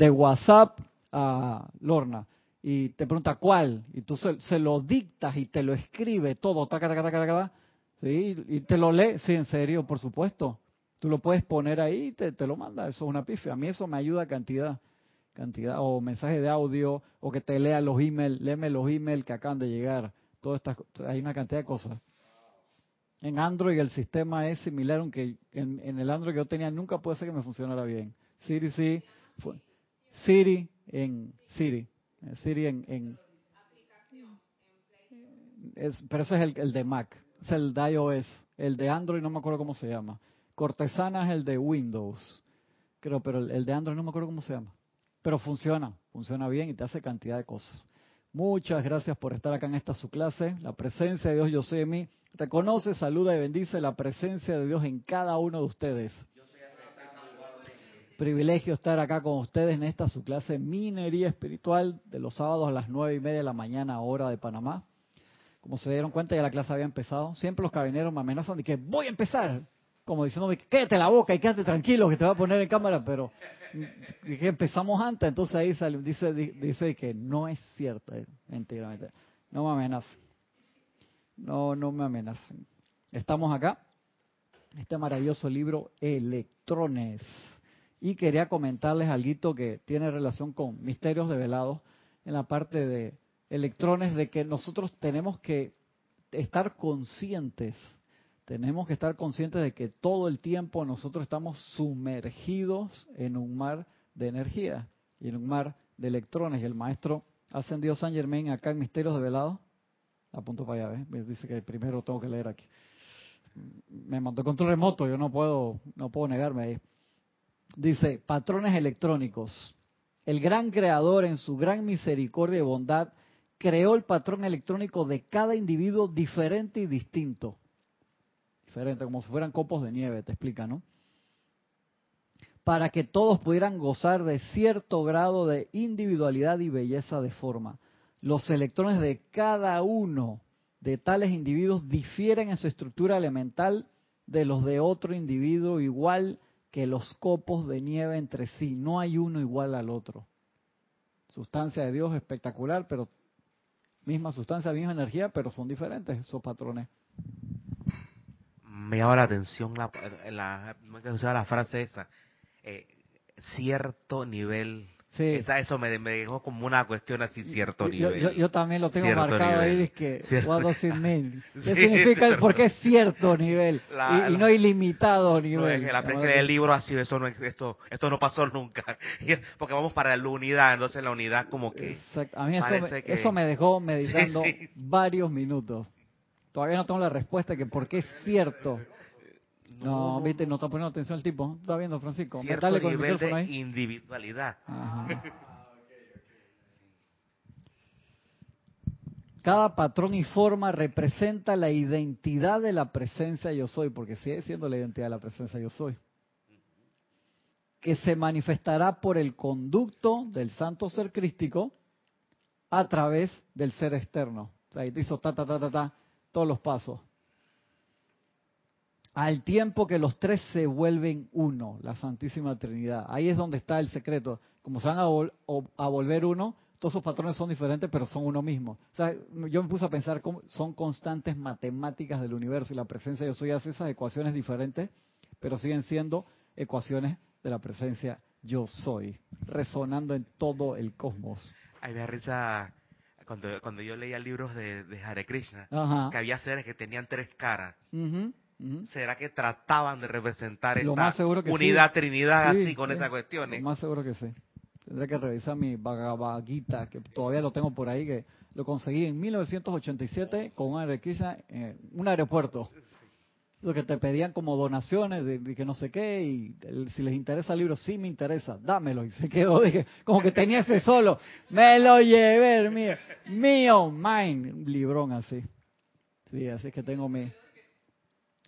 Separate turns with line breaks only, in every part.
de WhatsApp a Lorna y te pregunta cuál, y tú se, lo dictas y te lo escribe todo, taca, taca, taca, taca, ¿sí? y te lo lee, sí, en serio, por supuesto. Tú lo puedes poner ahí y te, te lo manda, eso es una pifia. A mí eso me ayuda cantidad, cantidad, o mensaje de audio, o que te lea los emails, léeme los emails que acaban de llegar, todas estas, hay una cantidad de cosas. En Android el sistema es similar, aunque en, el Android que yo tenía nunca puede ser que me funcionara bien. Siri sí, Siri en Siri, Siri en, en es, pero ese es el, de Mac, es el de iOS, el de Android no me acuerdo cómo se llama. Cortesana es el de Windows, creo, pero el, de Android no me acuerdo cómo se llama. Pero funciona, funciona bien y te hace cantidad de cosas. Muchas gracias por estar acá en esta su clase. La presencia de Dios yo sé en mí. Reconoce, saluda y bendice la presencia de Dios en cada uno de ustedes privilegio estar acá con ustedes en esta su clase Minería Espiritual de los sábados a las nueve y media de la mañana, hora de Panamá. Como se dieron cuenta, ya la clase había empezado. Siempre los cabineros me amenazan de que voy a empezar. Como diciéndome, quédate la boca y quédate tranquilo que te va a poner en cámara, pero dije, empezamos antes, entonces ahí dice, dice que no es cierto, eh, No me amenazan. No, no me amenazan. Estamos acá. Este maravilloso libro, Electrones y quería comentarles algo que tiene relación con misterios develados en la parte de electrones, de que nosotros tenemos que estar conscientes, tenemos que estar conscientes de que todo el tiempo nosotros estamos sumergidos en un mar de energía y en un mar de electrones. Y el maestro ascendido San Germain acá en Misterios Develados, apunto para allá, dice que primero tengo que leer aquí. Me mandó control remoto, yo no puedo, no puedo negarme ahí. Dice, patrones electrónicos. El gran creador en su gran misericordia y bondad creó el patrón electrónico de cada individuo diferente y distinto. Diferente, como si fueran copos de nieve, te explica, ¿no? Para que todos pudieran gozar de cierto grado de individualidad y belleza de forma. Los electrones de cada uno de tales individuos difieren en su estructura elemental de los de otro individuo igual que los copos de nieve entre sí. No hay uno igual al otro. Sustancia de Dios espectacular, pero misma sustancia, misma energía, pero son diferentes esos patrones.
Me llama la atención la, la, la frase esa. Eh, cierto nivel Sí. eso me, dejó como una cuestión así cierto
nivel. Yo, también lo tengo marcado ahí, es que ¿Qué significa? Porque es cierto nivel y, no ilimitado nivel.
No, es que el libro así, eso no, esto, esto no pasó nunca. Porque vamos para la unidad, entonces la unidad como que...
Exacto. A mí eso me, eso me dejó meditando varios minutos. Todavía no tengo la respuesta que por qué es cierto. No, viste, no está poniendo atención el tipo. Está viendo, Francisco.
Cierto nivel de individualidad.
Cada patrón y forma representa la identidad de la presencia yo soy, porque sigue siendo la identidad de la presencia yo soy. Que se manifestará por el conducto del santo ser crístico a través del ser externo. O sea, ahí te hizo ta, ta, ta, ta, ta, todos los pasos al tiempo que los tres se vuelven uno, la Santísima Trinidad. Ahí es donde está el secreto. Como se van a, volver uno, todos esos patrones son diferentes, pero son uno mismo. O sea, yo me puse a pensar cómo son constantes matemáticas del universo y la presencia yo soy hace esas ecuaciones diferentes, pero siguen siendo ecuaciones de la presencia yo soy, resonando en todo el cosmos.
Ay, me da risa cuando, cuando yo leía libros de, de Hare Krishna, que había seres que tenían tres caras. ¿Será que trataban de representar esta unidad, trinidad así con esas cuestiones?
Lo más seguro que sí. Tendré que revisar mi Bhagavad que todavía lo tengo por ahí, que lo conseguí en 1987 con un en un aeropuerto. Lo que te pedían como donaciones de, que no sé qué, y si les interesa el libro, sí me interesa, dámelo. Y se quedó, dije, como que tenía ese solo, me lo llevé, mío, mío, mine, un librón así. Sí, así que tengo mi,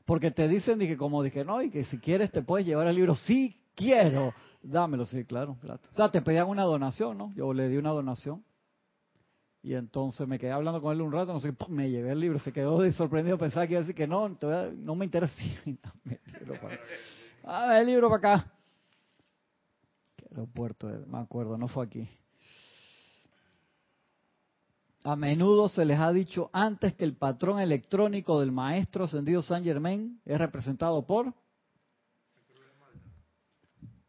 porque te dicen, dije, como dije, no, y que si quieres te puedes llevar el libro. Sí, quiero. Dámelo, sí, claro, O sea, te pedían una donación, ¿no? Yo le di una donación. Y entonces me quedé hablando con él un rato, no sé qué, me llevé el libro. Se quedó sorprendido, pensaba que iba a decir que no, no me interesa. Sí, el libro para, ah, el libro para acá. aeropuerto, me acuerdo, no fue aquí. A menudo se les ha dicho antes que el patrón electrónico del maestro ascendido Saint Germain es representado por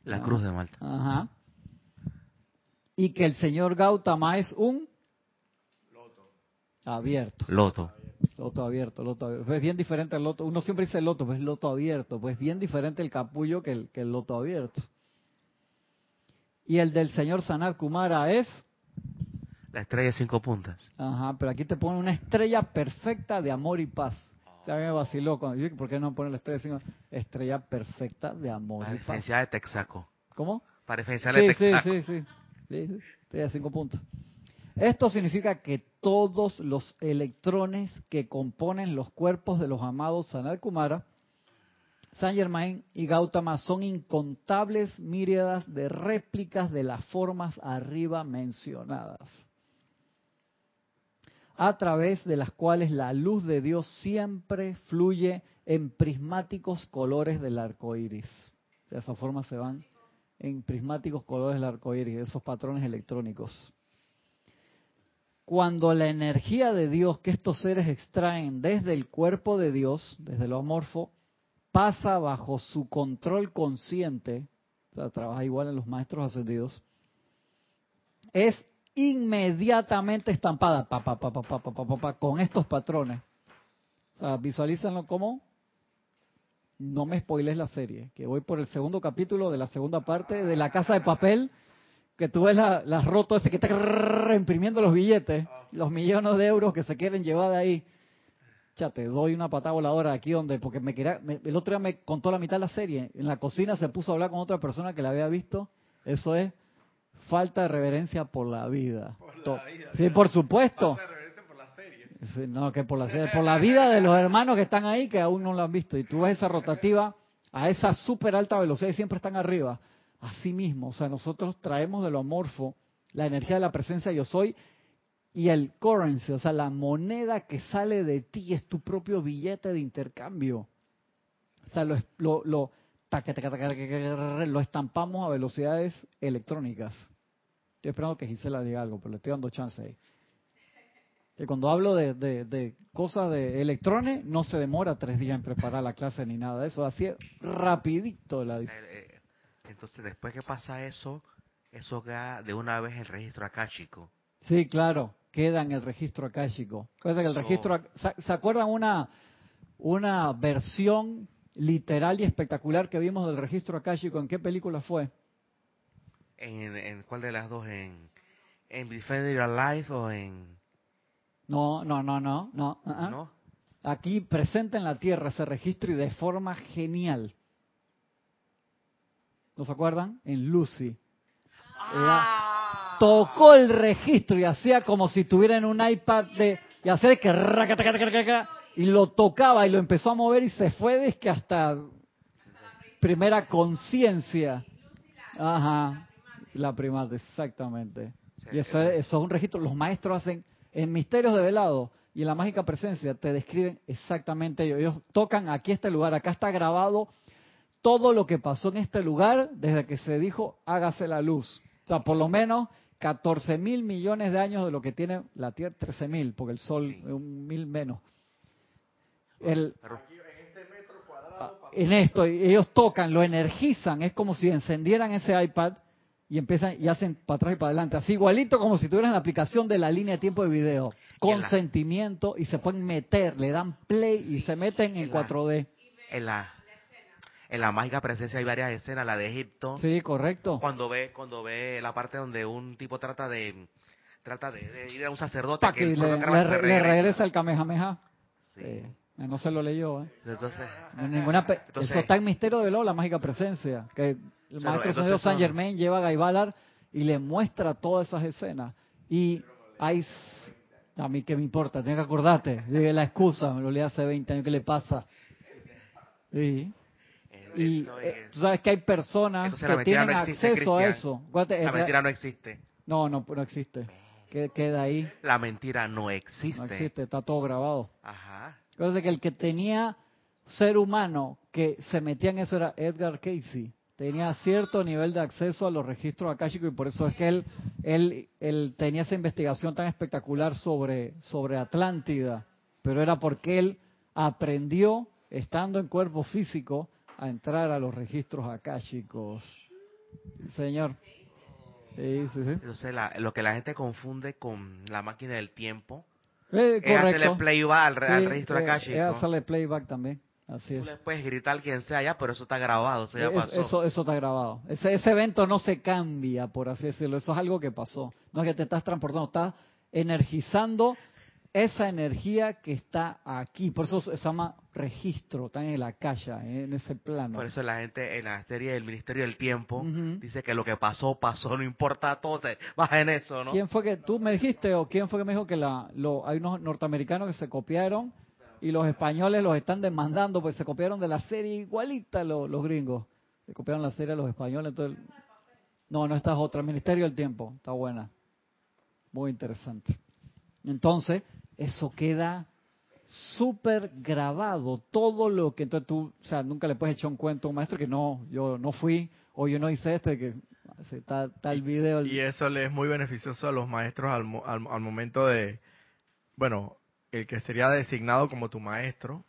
la cruz de Malta.
Ajá. Y que el señor Gautama es un loto abierto.
Loto.
Loto abierto, loto abierto. Es bien diferente el loto. Uno siempre dice loto, pues loto abierto. Pues bien diferente el capullo que el, que el loto abierto. Y el del señor Sanat Kumara es
la estrella de cinco puntas.
Ajá, pero aquí te pone una estrella perfecta de amor y paz. O sea, me vaciló cuando ¿por qué no pone la estrella de cinco Estrella perfecta de amor y paz.
de Texaco.
¿Cómo?
Para diferenciar de Texaco.
Sí, sí, sí. sí, estrella de cinco puntos. Esto significa que todos los electrones que componen los cuerpos de los amados Sanal Kumara, San Germain y Gautama son incontables míriadas de réplicas de las formas arriba mencionadas a través de las cuales la luz de Dios siempre fluye en prismáticos colores del arco iris. De esa forma se van en prismáticos colores del arco iris, esos patrones electrónicos. Cuando la energía de Dios que estos seres extraen desde el cuerpo de Dios, desde lo amorfo, pasa bajo su control consciente, o sea, trabaja igual en los maestros ascendidos, es inmediatamente estampada pa, pa, pa, con estos patrones. O sea, visualízanlo como no me spoiles la serie, que voy por el segundo capítulo de la segunda parte de La Casa de Papel, que tú ves las la roto ese que está imprimiendo los billetes, los millones de euros que se quieren llevar de ahí. Ya te doy una patada voladora aquí donde, porque me quería, el otro día me contó la mitad de la serie. En la cocina se puso a hablar con otra persona que la había visto. Eso es falta de reverencia por la vida. sí, por supuesto. no, que por la serie, por la vida de los hermanos que están ahí que aún no lo han visto. Y tú ves esa rotativa a esa súper alta velocidad y siempre están arriba. Así mismo, o sea, nosotros traemos de lo amorfo la energía de la presencia yo soy y el currency, o sea, la moneda que sale de ti es tu propio billete de intercambio. O sea, lo, lo, lo, lo estampamos a velocidades electrónicas. Estoy esperando que Gisela diga algo, pero le estoy dando chance ahí. Que cuando hablo de, de, cosas de electrones, no se demora tres días en preparar la clase ni nada de eso. Así es rapidito la dice. Eh,
eh, entonces, después que pasa eso, eso queda de una vez el registro akáshico.
Sí, claro, queda en el registro akáshico. Que el registro, ¿Se acuerdan una, una versión literal y espectacular que vimos del registro akáshico? ¿En qué película fue?
¿En, cuál de las dos? ¿En, en Defender Your Life o en...?
No, no, no, no, no. Uh-uh. ¿No? Aquí presenta en la Tierra ese registro y de forma genial. ¿No se acuerdan? En Lucy. Ah. tocó el registro y hacía como si tuviera en un iPad de... Y hacía que... Y lo tocaba y lo empezó a mover y se fue desde que hasta primera conciencia. Ajá. La primata, exactamente. y eso es, eso es un registro. Los maestros hacen en Misterios de Velado y en la Mágica Presencia, te describen exactamente ellos. Ellos tocan aquí este lugar, acá está grabado todo lo que pasó en este lugar desde que se dijo hágase la luz. O sea, por lo menos 14 mil millones de años de lo que tiene la Tierra, 13 mil, porque el Sol es un mil menos. El, en esto, ellos tocan, lo energizan, es como si encendieran ese iPad y empiezan y hacen para atrás y para adelante, así igualito como si tuvieran la aplicación de la línea de tiempo de video, con sentimiento y se pueden meter, le dan play y se meten en, 4D.
En la en la mágica presencia hay varias escenas, la de Egipto.
Sí, correcto.
Cuando ve cuando ve la parte donde un tipo trata de trata de, ir a un sacerdote
que, le, regresa el Kamehameha. Sí. Eh, no se lo leyó, ¿eh? Entonces, ninguna eso está en Misterio de Lo, la mágica presencia, que el maestro Señor San Germain lleva a Gaibalar y le muestra todas esas escenas. Y hay, a mí que me importa, tengo que acordarte, de la excusa, me lo leí hace 20 años, ¿qué le pasa? Sí. Y eh, tú sabes que hay personas que tienen acceso a eso.
la mentira no existe.
No, no, no existe. Queda ahí.
La mentira no existe.
No existe, está todo grabado.
Ajá.
Que el que tenía ser humano que se metía en eso era Edgar Casey tenía cierto nivel de acceso a los registros akáshicos y por eso es que él, él, él tenía esa investigación tan espectacular sobre, sobre Atlántida, pero era porque él aprendió, estando en cuerpo físico, a entrar a los registros akáshicos. Señor.
Sí, sí, sí. Entonces, lo que la gente confunde con la máquina del tiempo eh, es hacerle playback al, registro eh, akáshico. Es
hacerle playback también. Así
Tú le puedes gritar quien sea ya, pero eso está grabado, eso ya pasó.
Eso, eso está grabado. Ese, ese evento no se cambia, por así decirlo. Eso es algo que pasó. No es que te estás transportando, estás energizando esa energía que está aquí. Por eso se llama registro, está en la calle, en ese plano.
Por eso la gente en la serie del Ministerio del Tiempo dice que lo que pasó, pasó, no importa todo, baja en eso, ¿no?
¿Quién fue que, tú me dijiste, o quién fue que me dijo que la, lo, hay unos norteamericanos que se copiaron y los españoles los están demandando, pues se copiaron de la serie igualita los, los gringos. Se copiaron la serie a los españoles, entonces... No, no, esta es otra, Ministerio del Tiempo, está buena. Muy interesante. Entonces, eso queda súper grabado. Todo lo que entonces tú, o sea, nunca le puedes echar un cuento a un maestro que no, yo no fui o yo no hice esto, que está, el video.
Y eso le es muy beneficioso a los maestros al, al, momento de, bueno, el que sería designado como tu maestro.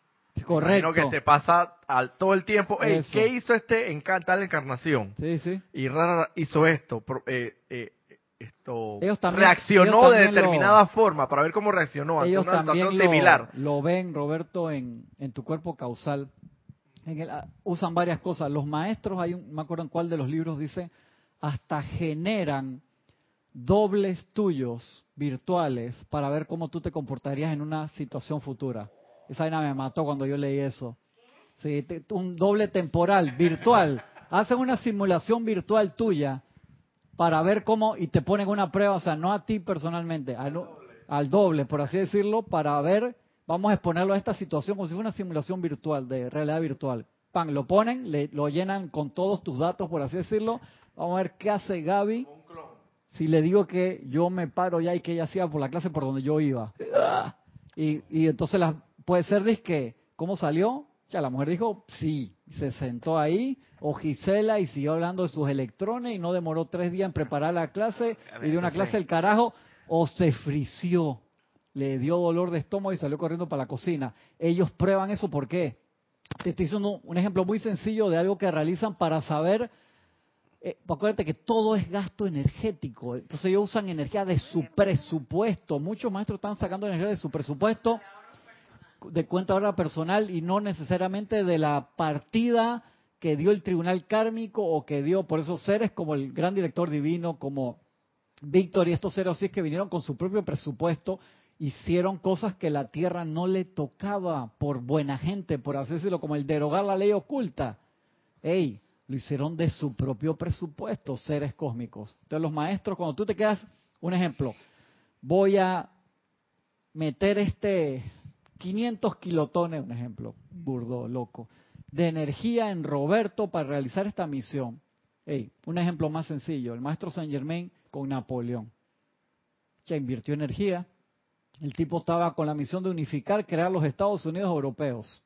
Correcto.
que se pasa al, todo el tiempo, ¿qué hizo este en tal encarnación?
Sí, sí.
Y rara hizo esto. Eh, eh, esto reaccionó de determinada forma para ver cómo reaccionó ante una situación similar.
Lo ven, Roberto, en, en tu cuerpo causal. Ah, usan varias cosas. Los maestros, hay un, me acuerdo en cuál de los libros dice, hasta generan dobles tuyos virtuales para ver cómo tú te comportarías en una situación futura. Esa vaina me mató cuando yo leí eso. Sí, un doble temporal, virtual. Hacen una simulación virtual tuya para ver cómo, y te ponen una prueba, o sea, no a ti personalmente, al, doble, por así decirlo, para ver, vamos a exponerlo a esta situación como si fuera una simulación virtual, de realidad virtual. Pan, lo ponen, le, lo llenan con todos tus datos, por así decirlo. Vamos a ver qué hace Gaby. Si le digo que yo me paro ya y que ella siga por la clase por donde yo iba. Y, y entonces la, puede ser que, ¿cómo salió? Ya la mujer dijo, sí, se sentó ahí, o Gisela, y siguió hablando de sus electrones y no demoró tres días en preparar la clase y de una clase el carajo, o se frició, le dio dolor de estómago y salió corriendo para la cocina. Ellos prueban eso, ¿por qué? Te estoy diciendo un ejemplo muy sencillo de algo que realizan para saber eh, acuérdate que todo es gasto energético. Entonces ellos usan energía de su presupuesto. Muchos maestros están sacando energía de su presupuesto de cuenta ahora personal y no necesariamente de la partida que dio el tribunal kármico o que dio por esos seres como el gran director divino, como Víctor y estos seres así es que vinieron con su propio presupuesto, hicieron cosas que la tierra no le tocaba por buena gente, por así decirlo, como el derogar la ley oculta. Ey, lo hicieron de su propio presupuesto, seres cósmicos. Entonces los maestros, cuando tú te quedas, un ejemplo, voy a meter este 500 kilotones, un ejemplo burdo, loco, de energía en Roberto para realizar esta misión. un ejemplo más sencillo, el maestro Saint Germain con Napoleón. Ya invirtió energía. El tipo estaba con la misión de unificar, crear los Estados Unidos europeos.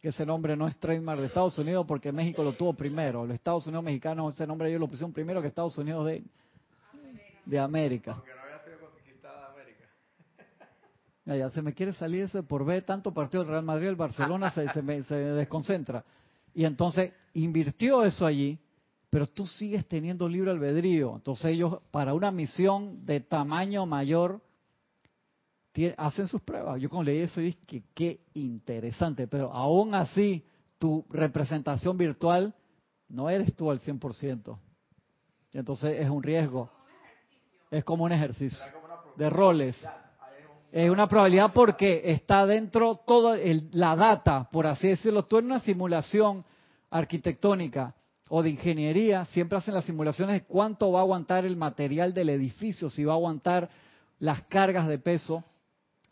Que ese nombre no es trademark de Estados Unidos porque México lo tuvo primero. Los Estados Unidos mexicanos, ese nombre ellos lo pusieron primero que Estados Unidos de, de América. Ya, se me quiere salir ese por ver tanto partido del Real Madrid, el Barcelona se, se, desconcentra. Y entonces invirtió eso allí, pero tú sigues teniendo libre albedrío. Entonces ellos, para una misión de tamaño mayor, hacen sus pruebas. Yo cuando leí eso dije que qué interesante, pero aún así tu representación virtual no eres tú al 100%. Y entonces es un riesgo. Es como un ejercicio de roles. Es una probabilidad porque está dentro toda la data, por así decirlo. Tú en una simulación arquitectónica o de ingeniería, siempre hacen las simulaciones de cuánto va a aguantar el material del edificio, si va a aguantar las cargas de peso,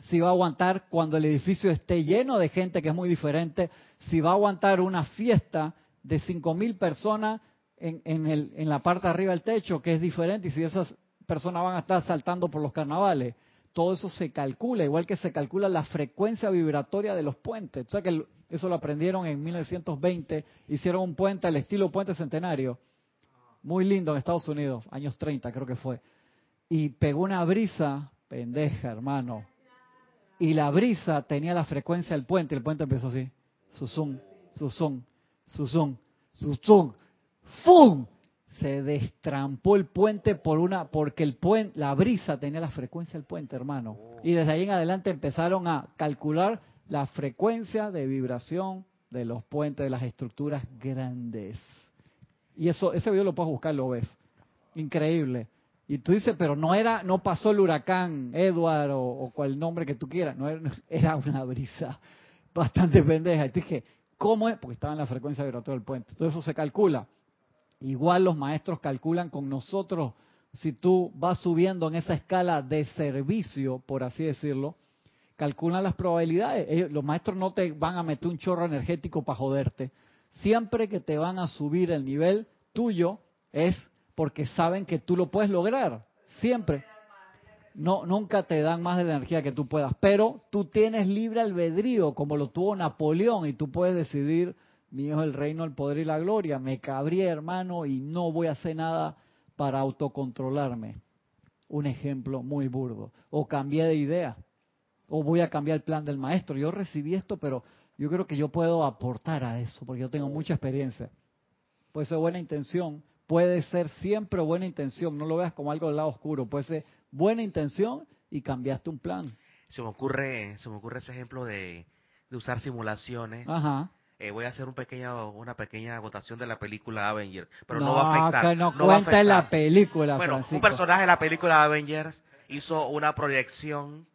si va a aguantar cuando el edificio esté lleno de gente, que es muy diferente, si va a aguantar una fiesta de 5.000 personas en, en, el, en la parte de arriba del techo, que es diferente, y si esas personas van a estar saltando por los carnavales todo eso se calcula, igual que se calcula la frecuencia vibratoria de los puentes. O sea que eso lo aprendieron en 1920, hicieron un puente al estilo puente centenario, muy lindo en Estados Unidos, años 30 creo que fue, y pegó una brisa, pendeja hermano, y la brisa tenía la frecuencia del puente, el puente empezó así, susum, susum, susum, susum, ¡fum! Se destrampó el puente por una, porque el puente, la brisa tenía la frecuencia del puente, hermano. Y desde ahí en adelante empezaron a calcular la frecuencia de vibración de los puentes, de las estructuras grandes. Y eso, ese video lo puedes buscar, lo ves. Increíble. Y tú dices, pero no era, no pasó el huracán Edward o, cual nombre que tú quieras, no era, una brisa bastante pendeja. Y te dije, ¿cómo es? Porque estaba en la frecuencia vibratoria del puente. Todo eso se calcula. Igual los maestros calculan con nosotros, si tú vas subiendo en esa escala de servicio, por así decirlo, calculan las probabilidades. los maestros no te van a meter un chorro energético para joderte. Siempre que te van a subir el nivel tuyo es porque saben que tú lo puedes lograr. Siempre. No, nunca te dan más de la energía que tú puedas, pero tú tienes libre albedrío, como lo tuvo Napoleón, y tú puedes decidir, mío es el reino, el poder y la gloria, me cabrí hermano y no voy a hacer nada para autocontrolarme. Un ejemplo muy burdo. O cambié de idea, o voy a cambiar el plan del maestro. Yo recibí esto, pero yo creo que yo puedo aportar a eso, porque yo tengo mucha experiencia. Puede ser buena intención, puede ser siempre buena intención, no lo veas como algo del lado oscuro, puede ser buena intención y cambiaste un plan.
Se me ocurre, se me ocurre ese ejemplo de, usar simulaciones.
Ajá.
Eh, voy a hacer un pequeño, una pequeña votación de la película Avengers, pero no, va a afectar.
Que no, cuenta en la película.
Bueno, un personaje de la película Avengers hizo una proyección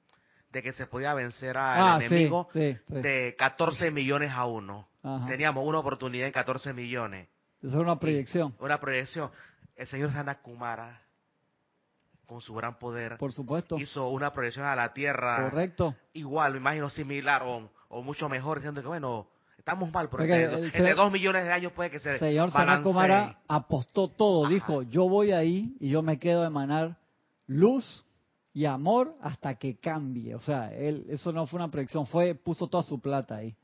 de que se podía vencer al ah, enemigo de 14 millones a uno. Teníamos una oportunidad en 14 millones.
Esa es una proyección.
una proyección. El señor Kumara con su gran poder,
por supuesto,
hizo una proyección a la Tierra.
Correcto.
Igual, me imagino similar o, mucho mejor, diciendo que bueno, estamos mal, porque entre, dos millones de años puede que se
señor Kumara apostó todo, dijo, yo voy ahí y yo me quedo a emanar luz y amor hasta que cambie. O sea, él, eso no fue una proyección, fue, puso toda su plata ahí.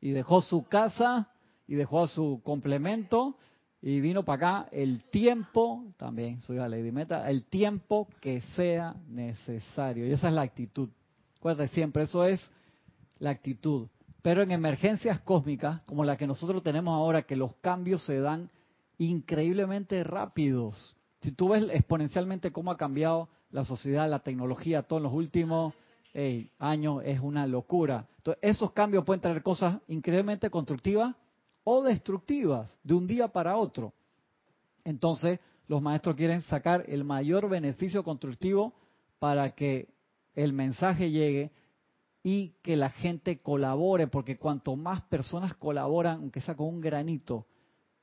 Y dejó su casa y dejó su complemento y vino para acá el tiempo, también soy a Lady Meta, el tiempo que sea necesario. Y esa es la actitud. Acuérdate siempre, eso es la actitud. Pero en emergencias cósmicas, como la que nosotros tenemos ahora, que los cambios se dan increíblemente rápidos. Si tú ves exponencialmente cómo ha cambiado la sociedad, la tecnología, todos los últimos años, es una locura. Entonces, esos cambios pueden traer cosas increíblemente constructivas o destructivas de un día para otro. Entonces, los maestros quieren sacar el mayor beneficio constructivo para que el mensaje llegue y que la gente colabore, porque cuanto más personas colaboran, aunque sea con un granito,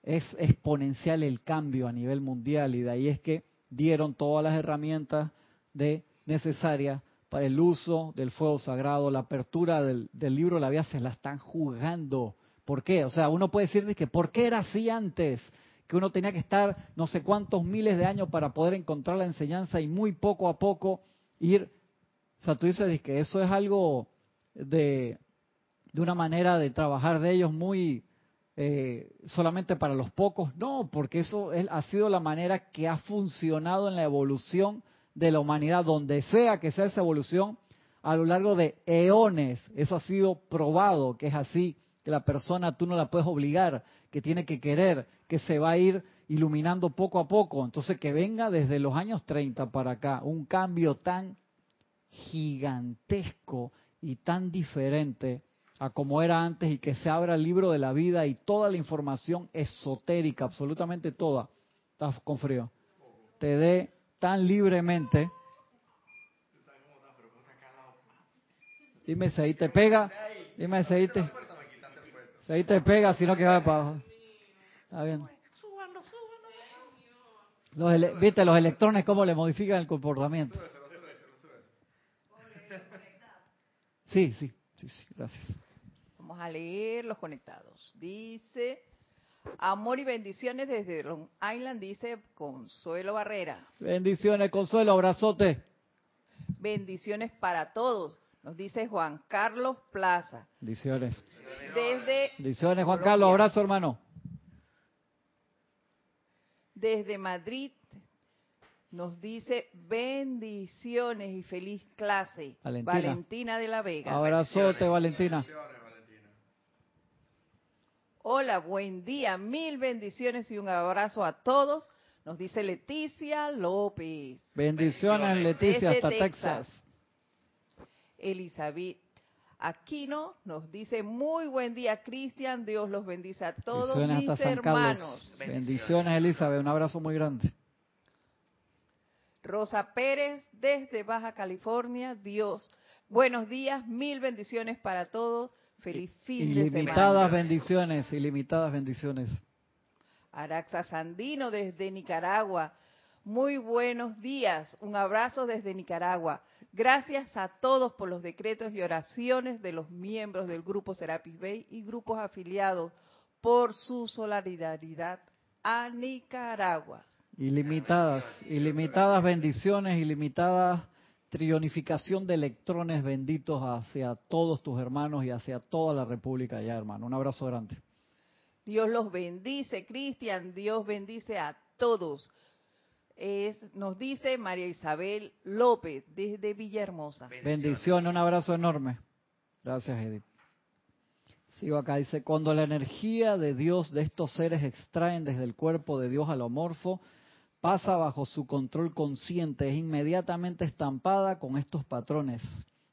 es exponencial el cambio a nivel mundial. Y de ahí es que dieron todas las herramientas de necesarias para el uso del fuego sagrado, la apertura del, del libro de la vida se la están jugando ¿Por qué? O sea, uno puede decir que ¿por qué era así antes? Que uno tenía que estar no sé cuántos miles de años para poder encontrar la enseñanza y muy poco a poco ir. O sea, tú dices que eso es algo de, de una manera de trabajar de ellos muy eh, solamente para los pocos. No, porque eso ha sido la manera que ha funcionado en la evolución de la humanidad, donde sea que sea esa evolución, a lo largo de eones. Eso ha sido probado que es así que la persona tú no la puedes obligar, que tiene que querer, que se va a ir iluminando poco a poco. Entonces que venga desde los años 30 para acá un cambio tan gigantesco y tan diferente a como era antes y que se abra el libro de la vida y toda la información esotérica, absolutamente toda, estás con frío, te dé tan libremente. Dime si ahí te pega, dime si ahí te... Ahí te pega, sino que va para abajo. Está bien. Los ¿Viste los electrones cómo le modifican el comportamiento? Sí, sí, sí, sí, gracias.
Vamos a leer los conectados. Dice, amor y bendiciones desde Long Island, dice Consuelo Barrera.
Bendiciones, Consuelo, abrazote.
bendiciones para todos. Nos dice Juan Carlos Plaza.
Bendiciones.
Desde
Bendiciones, Juan Carlos. Abrazo, hermano.
Desde Madrid nos dice bendiciones y feliz clase. Valentina, de la Vega.
Abrazote, Valentina.
Hola, buen día, mil bendiciones y un abrazo a todos. Nos dice Leticia López.
Bendiciones, Leticia, hasta Texas.
Elizabeth Aquino nos dice muy buen día Cristian, Dios los bendice a todos mis hermanos.
Bendiciones Elizabeth, un abrazo muy grande.
Rosa Pérez desde Baja California, Dios. Buenos días, mil bendiciones para todos. Feliz fin de semana.
Ilimitadas bendiciones, ilimitadas bendiciones.
Araxa Sandino desde Nicaragua. Muy buenos días. Un abrazo desde Nicaragua. Gracias a todos por los decretos y oraciones de los miembros del grupo Serapis Bay y grupos afiliados por su solidaridad a Nicaragua.
Ilimitadas, ilimitadas bendiciones, ilimitada trionificación de electrones benditos hacia todos tus hermanos y hacia toda la República allá, hermano. Un abrazo grande.
Dios los bendice, Cristian. Dios bendice a todos nos dice María Isabel López desde Villahermosa.
Bendiciones, un abrazo enorme. Gracias, Edith. Sigo acá, dice, cuando la energía de Dios de estos seres extraen desde el cuerpo de Dios alomorfo, pasa bajo su control consciente, es inmediatamente estampada con estos patrones.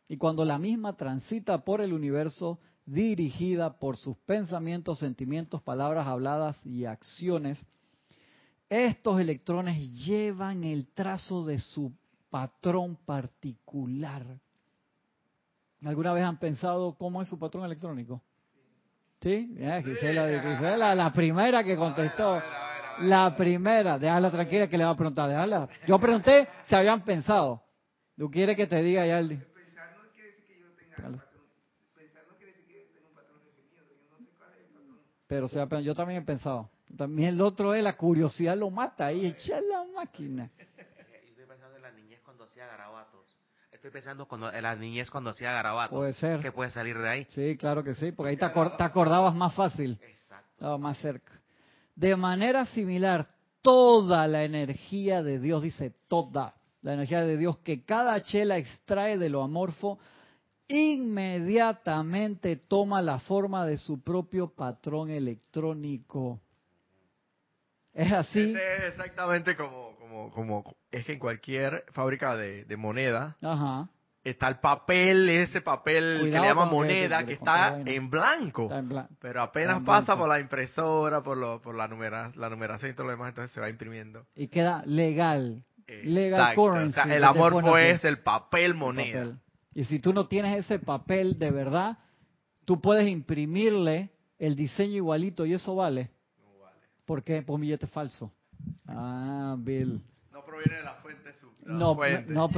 Y cuando la misma transita por el universo, dirigida por sus pensamientos, sentimientos, palabras habladas y acciones, estos electrones llevan el trazo de su patrón particular. ¿Alguna vez han pensado cómo es su patrón electrónico? ¿Sí? Gisela, la primera que contestó. La primera. Déjala tranquila que le va a preguntar. Déjala. Yo pregunté si habían pensado. ¿Tú quieres que te diga, Yaldi? Pensar no quiere decir que yo tenga un patrón. Pensar no quiere decir que yo tenga un patrón definido. Yo no sé cuál es el patrón. Pero yo también he pensado. También el otro es la curiosidad lo mata ahí, echa la máquina.
Estoy pensando en la niñez cuando hacía garabatos. Estoy pensando cuando, en la niñez cuando hacía garabatos.
Puede ser.
¿Qué puede salir de ahí?
Sí, claro que sí, porque ahí te, acordabas más fácil. Exacto. Estaba más cerca. De manera similar, toda la energía de Dios, dice toda, la energía de Dios que cada chela extrae de lo amorfo, inmediatamente toma la forma de su propio patrón electrónico. Es así.
Es exactamente como, como, como, es que en cualquier fábrica de, moneda está el papel, ese papel que le llaman moneda, que, está, en blanco, Pero apenas pasa por la impresora, por, lo, por la, numera, la numeración y todo lo demás, entonces se va imprimiendo.
Y queda legal. Legal
currency. el amor es el papel moneda.
Y si tú no tienes ese papel de verdad, tú puedes imprimirle el diseño igualito y eso vale. ¿Por qué? Por un billete falso. Ah, Bill.
No proviene de la fuente.
no, no,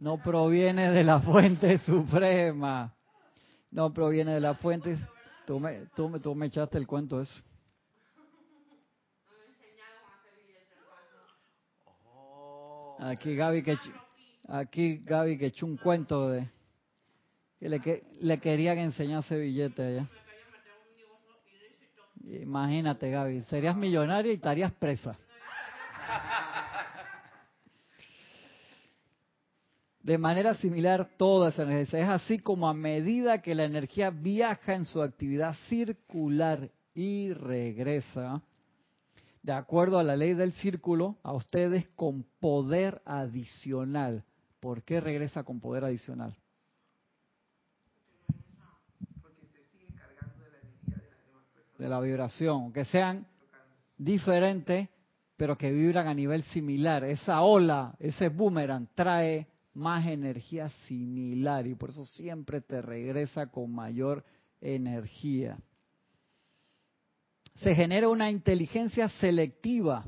no proviene de la fuente suprema. No proviene de la fuente. Tú me, tú, me, tú me echaste el cuento eso. Aquí Gaby que aquí Gaby que echó un cuento de que le, que le querían enseñar ese billete allá. Imagínate, Gaby, serías millonaria y estarías presa. De manera similar, toda esa energía es así como a medida que la energía viaja en su actividad circular y regresa, de acuerdo a la ley del círculo, a ustedes con poder adicional. ¿Por qué regresa con poder adicional? De la vibración, que sean diferentes, pero que vibran a nivel similar. Esa ola, ese boomerang trae más energía similar y por eso siempre te regresa con mayor energía. Se genera una inteligencia selectiva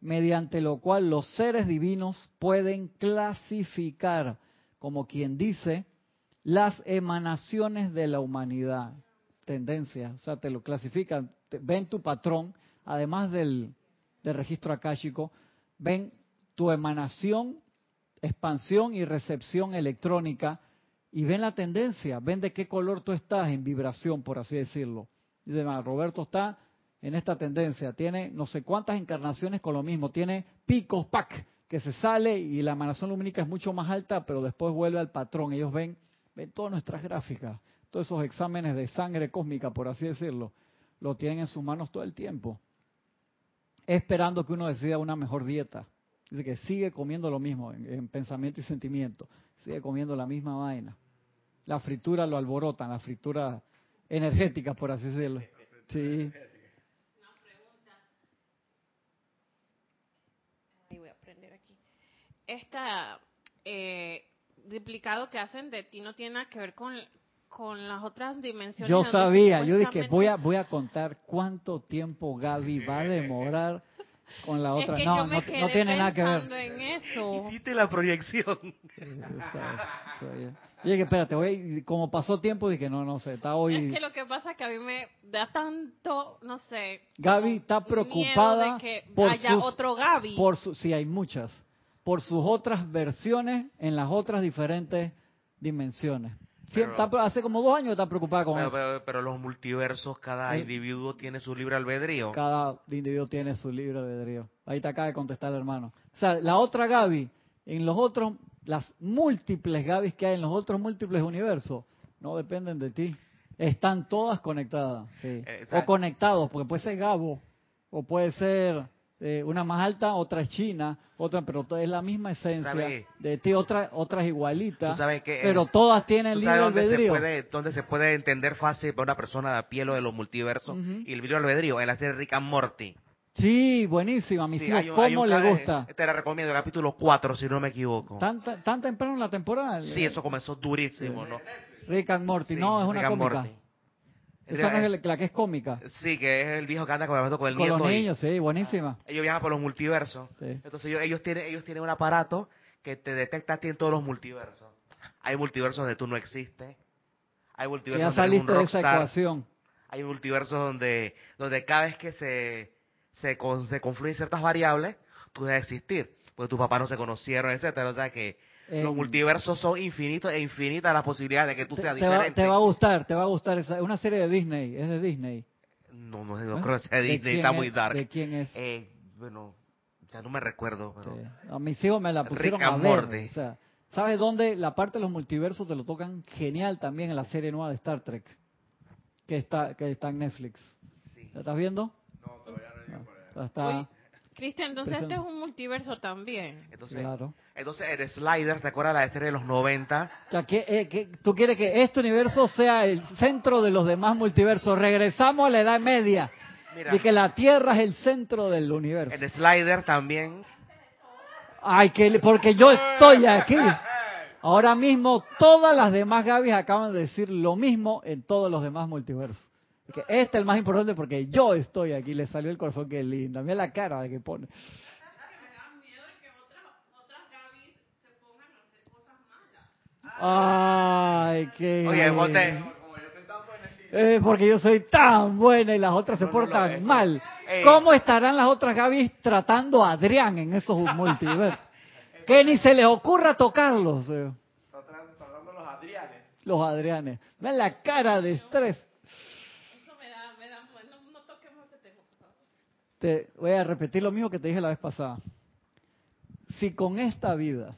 mediante lo cual los seres divinos pueden clasificar, como quien dice, las emanaciones de la humanidad tendencia, o sea, te lo clasifican, ven tu patrón, además del, registro akáshico, ven tu emanación expansión y recepción electrónica y ven la tendencia, ven de qué color tú estás en vibración, por así decirlo. Y demás, Roberto está en esta tendencia, tiene no sé cuántas encarnaciones con lo mismo, tiene picos, pac, que se sale y la emanación lumínica es mucho más alta, pero después vuelve al patrón. Ellos ven, ven todas nuestras gráficas, todos esos exámenes de sangre cósmica, por así decirlo, lo tienen en sus manos todo el tiempo, esperando que uno decida una mejor dieta. Dice que sigue comiendo lo mismo en, pensamiento y sentimiento, sigue comiendo la misma vaina. La fritura lo alborotan, la fritura energética, por así decirlo. Sí.
Esta eh, duplicado que hacen de ti no tiene nada que ver con, con las otras dimensiones.
Yo sabía, yo dije, voy a, voy a contar cuánto tiempo Gaby va a demorar con la otra. no, no, tiene nada que ver.
En eso.
Hiciste la proyección.
Y dije, espérate, voy, como pasó tiempo, dije, no, no sé, está hoy...
Es que lo que pasa es que a mí me da tanto, no sé...
Gaby está preocupada
de que por haya otro Gaby.
Por su, sí, hay muchas. Por sus otras versiones en las otras diferentes dimensiones hace como dos años está preocupada con
eso. Pero, los multiversos, cada individuo tiene su libre albedrío.
Cada individuo tiene su libre albedrío. Ahí te acaba de contestar el hermano. O sea, la otra Gaby, en los otros, las múltiples Gabis que hay en los otros múltiples universos, no dependen de ti. Están todas conectadas, sí. Eh, o conectados, porque puede ser Gabo, o puede ser eh, una más alta, otra es china, otra, pero es la misma esencia de ti, otra, otras igualitas, pero todas tienen libre albedrío.
Dónde se, puede, entender fácil para una persona de a pie lo de los multiversos y el libre albedrío en la serie Rick and Morty.
Sí, buenísima, mis hijos, ¿cómo le gusta?
Te la recomiendo, capítulo 4, si no me equivoco.
¿Tan, tan temprano en la temporada?
Sí, eso comenzó durísimo, ¿no?
Rick and Morty, no, es una cómica. Esa no es la que es cómica.
Sí, que es el viejo que anda con, con el
con los niños, sí, buenísima.
Ellos viajan por los multiversos. Entonces ellos, tienen, ellos tienen un aparato que te detecta a ti en todos los multiversos. Hay multiversos donde tú no existes. Hay multiversos
ya saliste de esa ecuación.
Hay multiversos donde, donde cada vez que se, se, se confluyen ciertas variables, tú debes existir. Porque tus papás no se conocieron, etcétera. O sea que los multiversos son infinitos e infinitas las posibilidades de que tú seas diferente.
te va a gustar, te va a gustar. Es una serie de Disney, es de Disney.
No, no, no ¿Eh? creo que sea de Disney, está muy dark.
¿De quién es?
Eh, bueno, ya no me recuerdo. Pero...
A mis hijos me la pusieron a ver. O sea, ¿Sabes dónde? La parte de los multiversos te lo tocan genial también en la serie nueva de Star Trek, que está, que está en Netflix. Sí. ¿La estás viendo?
No, todavía no. no.
Está,
Cristian, entonces este es un multiverso también.
Entonces, claro. entonces el Slider, ¿te acuerdas la serie de los 90?
O sea, eh, ¿tú quieres que este universo sea el centro de los demás multiversos? Regresamos a la Edad Media. y que la Tierra es el centro del universo.
El Slider también.
Ay, que porque yo estoy aquí. Ahora mismo todas las demás Gavis acaban de decir lo mismo en todos los demás multiversos que este es el más importante porque yo estoy aquí. Le salió el corazón, qué lindo. Mira la cara de que pone. Ay, qué.
Oye, bote.
Es porque yo soy tan buena y las otras se portan mal. ¿Cómo estarán las otras Gaby tratando a Adrián en esos multiversos? que ni se les ocurra tocarlos. Eh.
Tratando los Adrianes.
Los Adrianes. Ven la cara de estrés. Te voy a repetir lo mismo que te dije la vez pasada. Si con esta vida,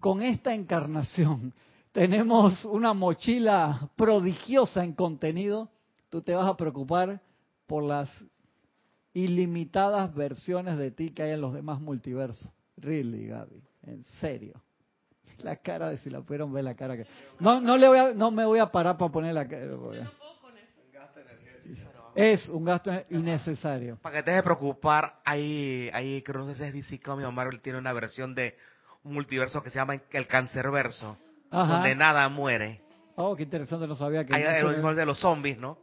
con esta encarnación, tenemos una mochila prodigiosa en contenido, tú te vas a preocupar por las ilimitadas versiones de ti que hay en los demás multiversos. Really, Gaby, en serio. La cara de si la pudieron ver la cara que no no le voy a, no me voy a parar para poner la cara. Es un gasto innecesario.
Para que te deje preocupar, ahí, ahí creo no sé si es DC Comics Marvel tiene una versión de un multiverso que se llama el Cancerverso, donde nada muere.
Oh, qué interesante, no sabía que...
Ahí el de los zombies, ¿no?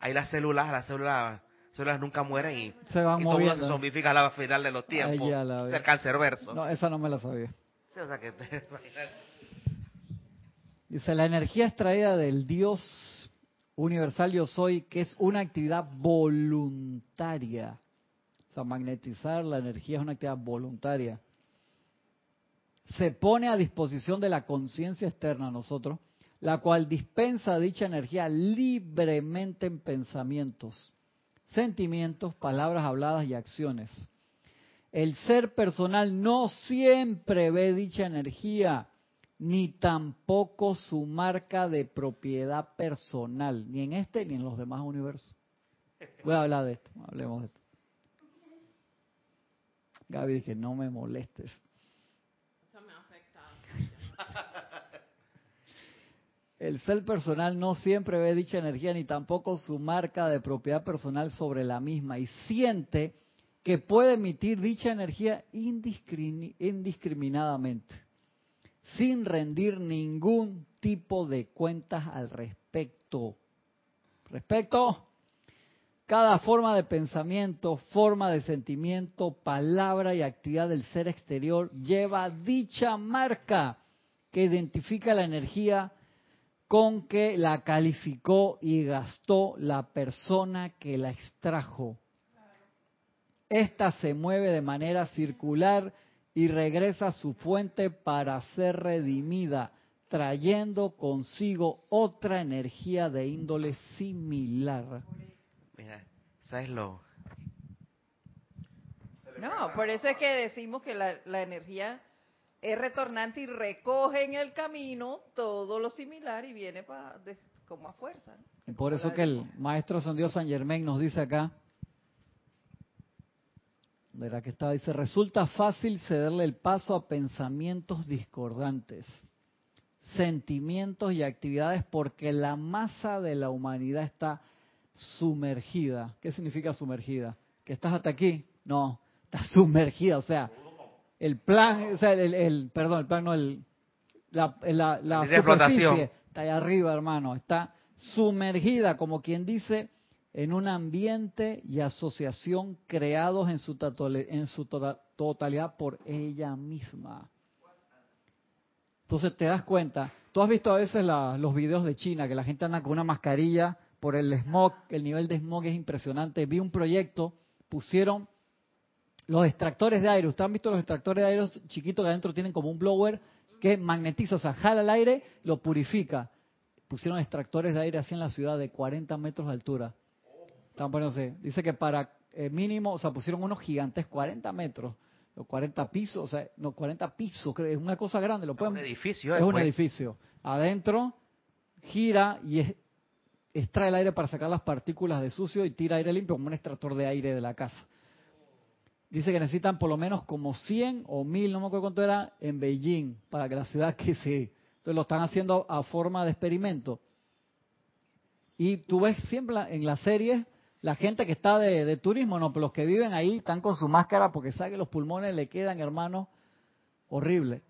Ahí las células, las células, células nunca mueren y,
se van y moviendo. todo
se zombifica a la final de los tiempos. el Cancerverso.
No, esa no me la sabía.
Sí, o sea que
Dice, la energía extraída del Dios universal yo soy, que es una actividad voluntaria. O sea, magnetizar la energía es una actividad voluntaria. se pone a disposición de la conciencia externa a nosotros, la cual dispensa dicha energía libremente en pensamientos, sentimientos, palabras habladas y acciones. El ser personal no siempre ve dicha energía, ni tampoco su marca de propiedad personal, ni en este ni en los demás universos. Voy a hablar de esto, hablemos de esto. Gaby dije, no me molestes. Eso me afecta. El ser personal no siempre ve dicha energía ni tampoco su marca de propiedad personal sobre la misma y siente que puede emitir dicha energía indiscriminadamente, sin rendir ningún tipo de cuentas al respecto. Respecto cada forma de pensamiento, forma de sentimiento, palabra y actividad del ser exterior lleva dicha marca que identifica la energía con que la calificó y gastó la persona que la extrajo. Esta se mueve de manera circular y regresa a su fuente para ser redimida, trayendo consigo otra energía de índole similar.
¿sabes lo?
No, por eso es que decimos que la, la energía es retornante y recoge en el camino todo lo similar y viene para como a fuerza.
Y por eso que el maestro San Dios San Germán nos dice acá, verá que está, dice, resulta fácil cederle el paso a pensamientos discordantes, sentimientos y actividades porque la masa de la humanidad está sumergida. ¿Qué significa sumergida? ¿Que estás hasta aquí? No, estás sumergida, o sea, el plan, o sea, el, perdón, el plan no, el, la, la, la superficie está ahí arriba, hermano, está sumergida, como quien dice, en un ambiente y asociación creados en su, en su totalidad por ella misma. Entonces te das cuenta, tú has visto a veces los videos de China, que la gente anda con una mascarilla por el smog, el nivel de smog es impresionante. Vi un proyecto, pusieron los extractores de aire. ¿Ustedes han visto los extractores de aire chiquitos que adentro tienen como un blower que magnetiza, o sea, jala el aire, lo purifica? Pusieron extractores de aire así en la ciudad de 40 metros de altura. Están poniéndose. Dice que para eh, mínimo, o sea, pusieron unos gigantes 40 metros, los 40 pisos, o sea, no, 40 pisos, es una cosa grande. Lo pueden,
es un edificio.
Es un edificio. Adentro gira y es extrae el aire para sacar las partículas de sucio y tira aire limpio como un extractor de aire de la casa. Dice que necesitan por lo menos como 100 o 1000, no me acuerdo cuánto era, en Beijing, para que la ciudad que se... Entonces lo están haciendo a forma de experimento. Y tú ves siempre en las series la gente que está de, turismo, no, pero los que viven ahí están con su máscara porque saben que los pulmones le quedan, hermano, horrible.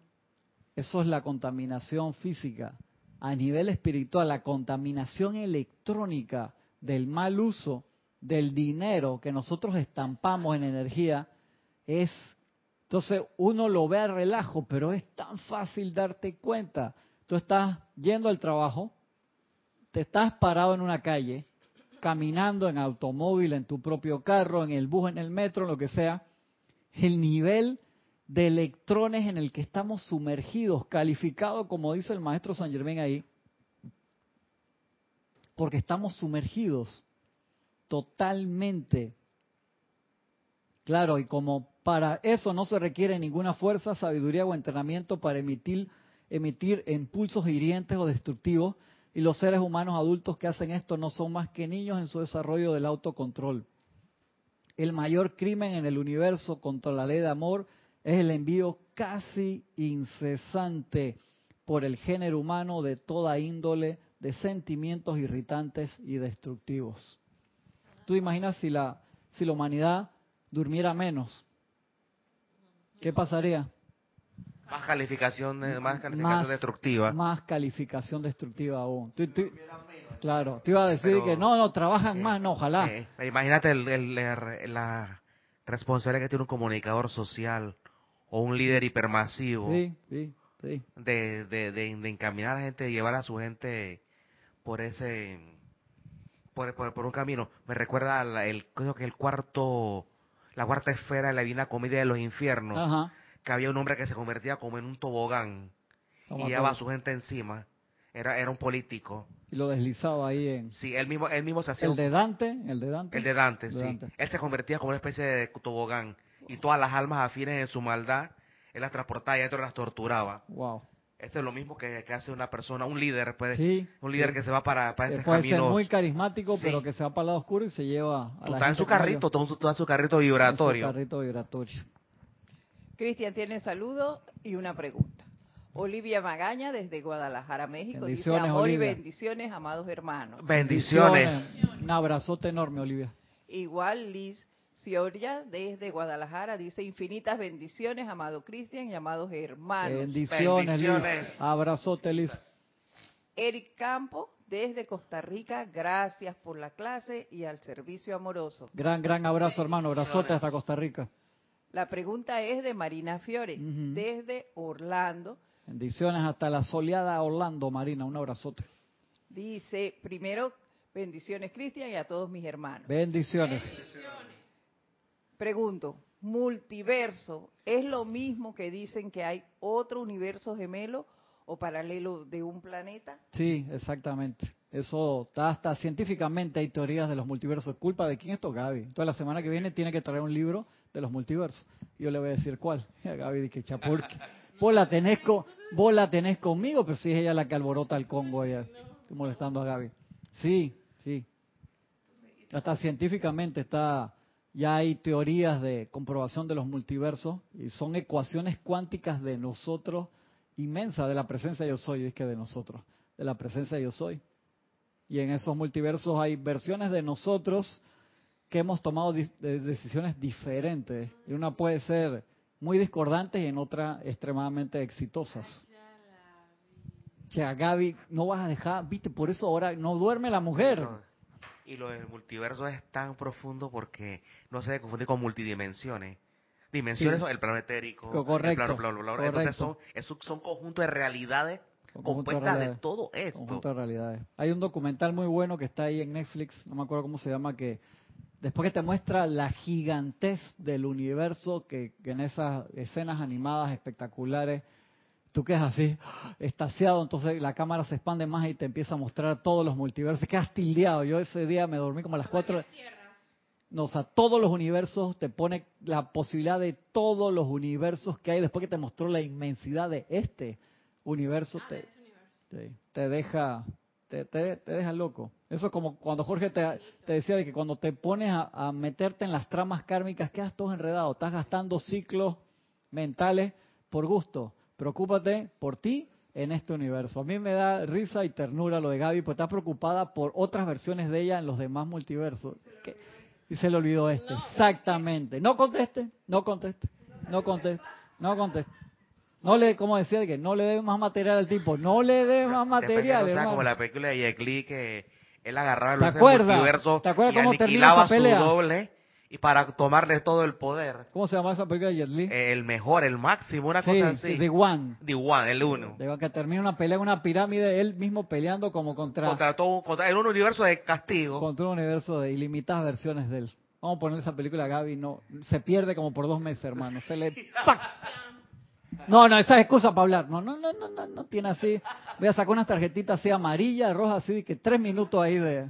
Eso es la contaminación física a nivel espiritual, la contaminación electrónica del mal uso del dinero que nosotros estampamos en energía es, entonces uno lo ve a relajo, pero es tan fácil darte cuenta. Tú estás yendo al trabajo, te estás parado en una calle, caminando en automóvil, en tu propio carro, en el bus, en el metro, lo que sea, el nivel de electrones en el que estamos sumergidos, calificado como dice el maestro San Germán ahí, porque estamos sumergidos totalmente. Claro, y como para eso no se requiere ninguna fuerza, sabiduría o entrenamiento para emitir, emitir impulsos hirientes o destructivos, y los seres humanos adultos que hacen esto no son más que niños en su desarrollo del autocontrol. El mayor crimen en el universo contra la ley de amor es el envío casi incesante por el género humano de toda índole de sentimientos irritantes y destructivos. ¿Tú imaginas si la, si la humanidad durmiera menos? ¿Qué pasaría?
Más calificación, más calificación destructiva.
Más calificación destructiva aún. claro, te iba a decir que no, no, trabajan más, no, ojalá.
imagínate el, la responsabilidad que tiene un comunicador social o un líder hipermasivo de, de, de, encaminar a la gente, de llevar a su gente por ese por, por, un camino. Me recuerda el creo que el cuarto la cuarta esfera de la Divina Comedia de los Infiernos. Que había un hombre que se convertía como en un tobogán y llevaba a su gente encima. Era, era un político.
Y lo deslizaba ahí en...
Sí, él mismo, él mismo se hacía...
¿El de Dante? ¿El de Dante?
El de Dante, sí. Él se convertía como una especie de tobogán. Y todas las almas afines en su maldad, él las transportaba y dentro las torturaba.
Wow.
Esto es lo mismo que, hace una persona, un líder, puede, sí, un líder que se va para, para este
puede ser muy carismático, pero que se va para el lado oscuro y se lleva
a la en su carrito, todo, todo en su carrito vibratorio.
En su carrito vibratorio.
Cristian tiene saludo y una pregunta. Olivia Magaña desde Guadalajara, México. Bendiciones, dice amor y bendiciones, amados hermanos.
Bendiciones.
Un abrazote enorme, Olivia.
Igual Liz Cioria desde Guadalajara dice infinitas bendiciones, amado Cristian y amados hermanos.
Bendiciones, bendiciones. Liz. Abrazote, Liz.
Eric Campo desde Costa Rica, gracias por la clase y al servicio amoroso.
Gran, gran abrazo, hermano. Abrazote hasta Costa Rica.
La pregunta es de Marina Fiore, desde Orlando.
Bendiciones hasta la soleada Orlando, Marina. Un abrazote.
Dice, primero, bendiciones, Cristian, y a todos mis hermanos.
Bendiciones.
Pregunto, multiverso, ¿es lo mismo que dicen que hay otro universo gemelo o paralelo de un planeta?
Sí, exactamente. Eso está hasta científicamente hay teorías de los multiversos. ¿Culpa de quién esto, Gaby? Entonces la semana que viene tiene que traer un libro de los multiversos. Yo le voy a decir cuál. A Gaby dice, chapurque. Vos la tenés, vos la tenés conmigo, pero si es ella la que alborota el Congo, ella, estoy molestando a Gaby. Sí, sí. Hasta científicamente está, ya hay teorías de comprobación de los multiversos y son ecuaciones cuánticas de nosotros inmensas, de la presencia de yo soy, es que de nosotros, de la presencia de yo soy. Y en esos multiversos hay versiones de nosotros que hemos tomado decisiones diferentes. Y una puede ser muy discordantes y en otra extremadamente exitosas. O sea, Gaby, no vas a dejar, viste, por eso ahora no duerme la mujer.
Y lo del multiverso es tan profundo porque no se confunde con multidimensiones. Dimensiones son el plano etérico,
correcto,
el plano bla, bla, Entonces son, son conjuntos de realidades compuestas de, todo esto.
Conjunto de realidades. Hay un documental muy bueno que está ahí en Netflix, no me acuerdo cómo se llama, que después que te muestra la gigantez del universo, que, en esas escenas animadas espectaculares, tú quedas así, estaciado, entonces la cámara se expande más y te empieza a mostrar todos los multiversos, quedas tildeado. Yo ese día me dormí como a las cuatro. No, o sea, todos los universos te pone la posibilidad de todos los universos que hay después que te mostró la inmensidad de este universo, ah, te, te deja te, deja loco. Eso es como cuando Jorge te, decía de que cuando te pones a, meterte en las tramas kármicas, quedas todo enredado, estás gastando ciclos mentales por gusto. Preocúpate por ti en este universo. A mí me da risa y ternura lo de Gaby, porque está preocupada por otras versiones de ella en los demás multiversos. Y se le olvidó este. Exactamente. No conteste, no conteste, no conteste, no conteste. No le, como decía, que no le dé más material al tipo, no le dé más material.
O sea, como la película de Jet Li que él agarraba el multiverso
¿Te acuerdas
y
cómo aniquilaba su
doble y para tomarle todo el poder.
¿Cómo se llama esa película de Jet Li?
El mejor, el máximo, una cosa así.
The One.
The One, el uno.
De que termina una pelea en una pirámide, él mismo peleando como contra...
Contra todo, contra, en un universo de castigo.
Contra un universo de ilimitadas versiones de él. Vamos a poner esa película a Gaby, no, se pierde como por dos meses, hermano. Se le... No, no, esa es excusa para hablar. No, no, no, no, no, no tiene así. Voy a sacar unas tarjetitas así amarillas, rojas, así, que tres minutos ahí de,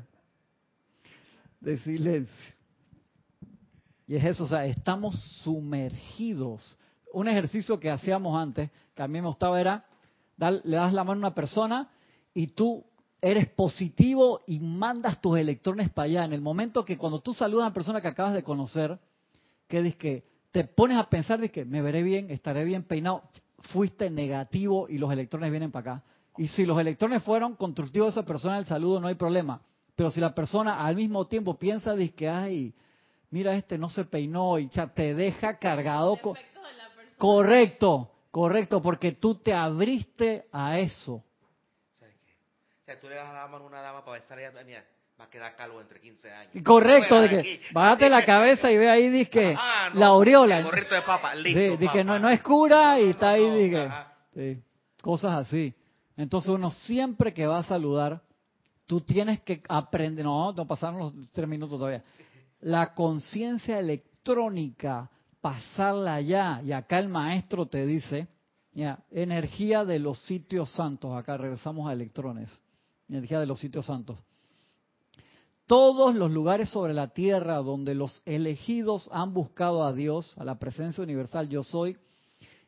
de silencio. Y es eso, o sea, estamos sumergidos. Un ejercicio que hacíamos antes, que a mí me gustaba, era, le das la mano a una persona y tú eres positivo y mandas tus electrones para allá. En el momento que cuando tú saludas a una persona que acabas de conocer, que dices que te pones a pensar de que me veré bien, estaré bien peinado, fuiste negativo y los electrones vienen para acá. Y si los electrones fueron constructivos de esa persona, el saludo no hay problema. Pero si la persona al mismo tiempo piensa de que, ay, mira este no se peinó y ya te deja cargado. Con... Correcto, correcto, porque tú te abriste a eso. O
sea, tú le das a la mano a una dama para besar a mira, va a quedar calvo entre 15 años.
Correcto, de que bájate la cabeza y ve ahí, dice ah, la aureola.
El de papa, listo.
Sí, que no, no, es cura y está ahí, dije, sí, cosas así. Entonces uno siempre que va a saludar, tú tienes que aprender, no, no pasaron los tres minutos todavía. La conciencia electrónica pasarla allá. Y acá el maestro te dice, ya, energía de los sitios santos. Acá regresamos a electrones. Energía de los sitios santos. Todos los lugares sobre la tierra donde los elegidos han buscado a Dios, a la presencia universal yo soy,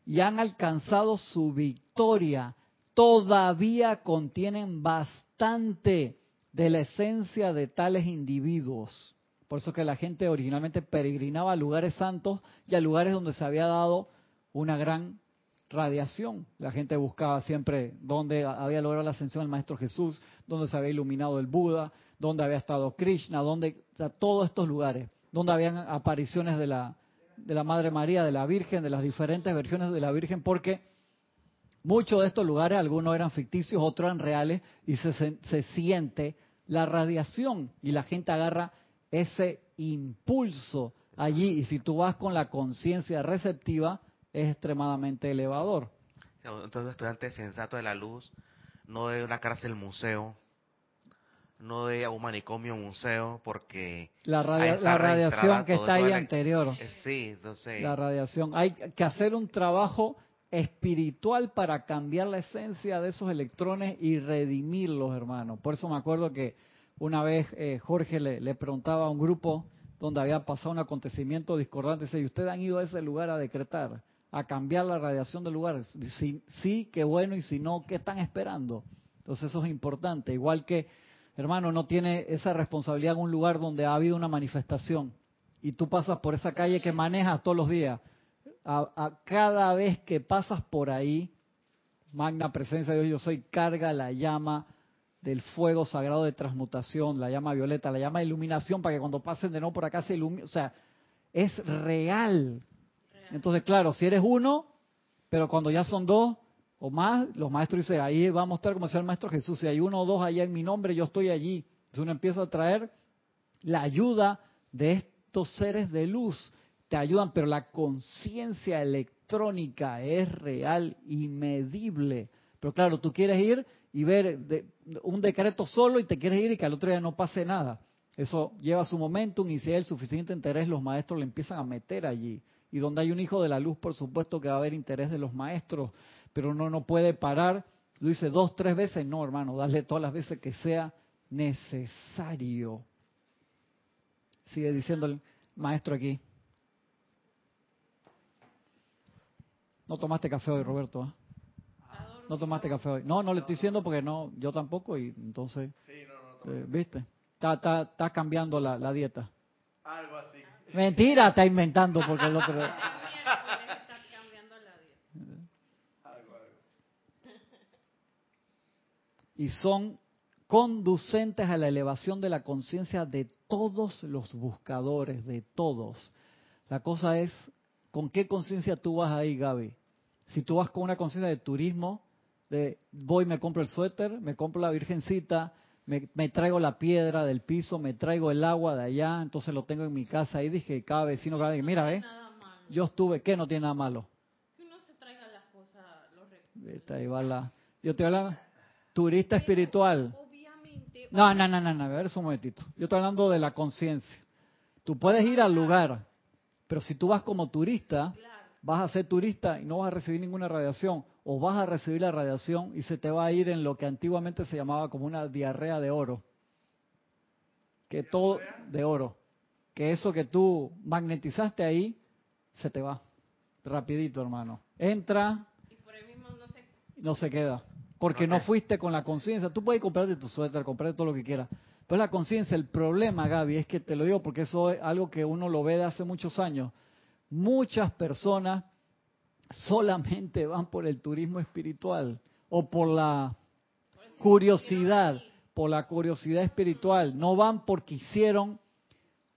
y han alcanzado su victoria, todavía contienen bastante de la esencia de tales individuos. Por eso que la gente originalmente peregrinaba a lugares santos y a lugares donde se había dado una gran radiación. La gente buscaba siempre donde había logrado la ascensión del Maestro Jesús, donde se había iluminado el Buda, donde había estado Krishna, donde, o sea, todos estos lugares, donde habían apariciones de la, de la Madre María, de la Virgen, de las diferentes versiones de la Virgen, porque muchos de estos lugares, algunos eran ficticios, otros eran reales, y se, se siente la radiación y la gente agarra ese impulso allí y si tú vas con la conciencia receptiva es extremadamente elevador.
Entonces, estudiante sensato de la luz, no de una cárcel museo, no de un manicomio museo, porque
la, la radiación que está ahí anterior.
Eh, sí, entonces.
La radiación. Hay que hacer un trabajo espiritual para cambiar la esencia de esos electrones y redimirlos, hermano. Por eso me acuerdo que una vez eh, Jorge le, preguntaba a un grupo donde había pasado un acontecimiento discordante, dice, ¿y ustedes han ido a ese lugar a decretar, a cambiar la radiación del lugar? Si, sí, qué bueno, y si no, ¿qué están esperando? Entonces eso es importante. Igual que, hermano, no tiene esa responsabilidad en un lugar donde ha habido una manifestación y tú pasas por esa calle que manejas todos los días. a cada vez que pasas por ahí, magna presencia de Dios, yo soy, carga la llama del fuego sagrado de transmutación, la llama violeta, la llama de iluminación, para que cuando pasen de nuevo por acá se ilumine. O sea, es real. Entonces, claro, si eres uno, pero cuando ya son dos o más, los maestros dicen, ahí va a mostrar como decía el maestro Jesús, si hay uno o dos allá en mi nombre, yo estoy allí. Entonces uno empieza a traer la ayuda de estos seres de luz. Te ayudan, pero la conciencia electrónica es real y medible. Pero claro, tú quieres ir y ver un decreto solo y te quieres ir y que al otro día no pase nada. Eso lleva su momentum y si hay el suficiente interés, los maestros le empiezan a meter allí. Y donde hay un hijo de la luz, por supuesto que va a haber interés de los maestros, pero uno no puede parar. Lo dice dos, tres veces, no, hermano, dale todas las veces que sea necesario. Sigue diciendo el maestro aquí. No tomaste café hoy, Roberto. ¿ah? No tomaste café hoy. No, no le estoy diciendo porque no, yo tampoco y entonces, eh, ¿viste? Está, está, está cambiando la, la, dieta.
Algo así.
Mentira, está inventando porque el otro... y son conducentes a la elevación de la conciencia de todos los buscadores, de todos. La cosa es, ¿con qué conciencia tú vas ahí, Gaby? Si tú vas con una conciencia de turismo, de voy, me compro el suéter, me compro la virgencita, me, traigo la piedra del piso, me traigo el agua de allá, entonces lo tengo en mi casa. Y dije, cada vecino, cada mira, ¿eh? Yo estuve, ¿qué no tiene nada malo?
Que uno se traiga las cosas, los
ahí va la, yo te hablo, turista espiritual. No, no, no, no, no, a ver un momentito. Yo estoy hablando de la conciencia. Tú puedes ir al lugar, pero si tú vas como turista, vas a ser turista y no vas a recibir ninguna radiación o vas a recibir la radiación y se te va a ir en lo que antiguamente se llamaba como una diarrea de oro. Que todo de oro. Que eso que tú magnetizaste ahí se te va. Rapidito, hermano. Entra. Y por ahí mismo no se, no se queda. Porque no fuiste con la conciencia. Tú puedes comprarte tu suéter, comprar todo lo que quieras. Pero la conciencia, el problema, Gaby, es que te lo digo porque eso es algo que uno lo ve de hace muchos años muchas personas solamente van por el turismo espiritual o por la curiosidad, por la curiosidad espiritual. No van porque hicieron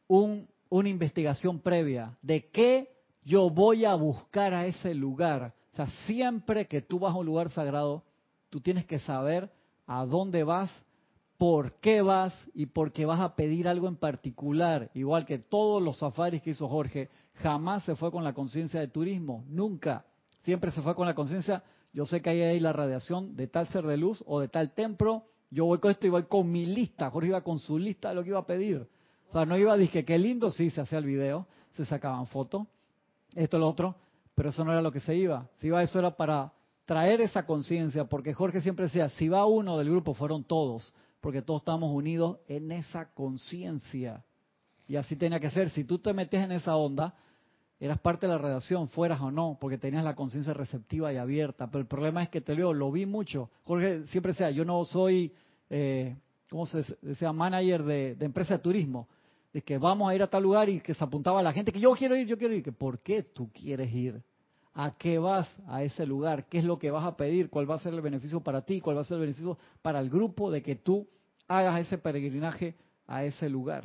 un, una investigación previa de qué yo voy a buscar a ese lugar. O sea, siempre que tú vas a un lugar sagrado, tú tienes que saber a dónde vas, por qué vas y por qué vas a pedir algo en particular. Igual que todos los safaris que hizo Jorge, jamás se fue con la conciencia de turismo, nunca. Siempre se fue con la conciencia, yo sé que hay ahí la radiación de tal ser de luz o de tal templo, yo voy con esto y voy con mi lista. Jorge iba con su lista de lo que iba a pedir. O sea, no iba a decir qué lindo, sí, se hacía el video, se sacaban fotos, esto, lo otro, pero eso no era lo que se iba. Se iba, eso era para traer esa conciencia, porque Jorge siempre decía, si va uno del grupo, fueron todos, porque todos estamos unidos en esa conciencia. Y así tenía que ser. Si tú te metes en esa onda, eras parte de la redacción, fueras o no, porque tenías la conciencia receptiva y abierta. Pero el problema es que te leo, lo vi mucho. Jorge siempre decía, yo no soy, eh, ¿cómo se decía? Manager de, de, empresa de turismo. De que vamos a ir a tal lugar y que se apuntaba a la gente que yo quiero ir, yo quiero ir. Que ¿Por qué tú quieres ir? ¿A qué vas a ese lugar? ¿Qué es lo que vas a pedir? ¿Cuál va a ser el beneficio para ti? ¿Cuál va a ser el beneficio para el grupo de que tú hagas ese peregrinaje a ese lugar?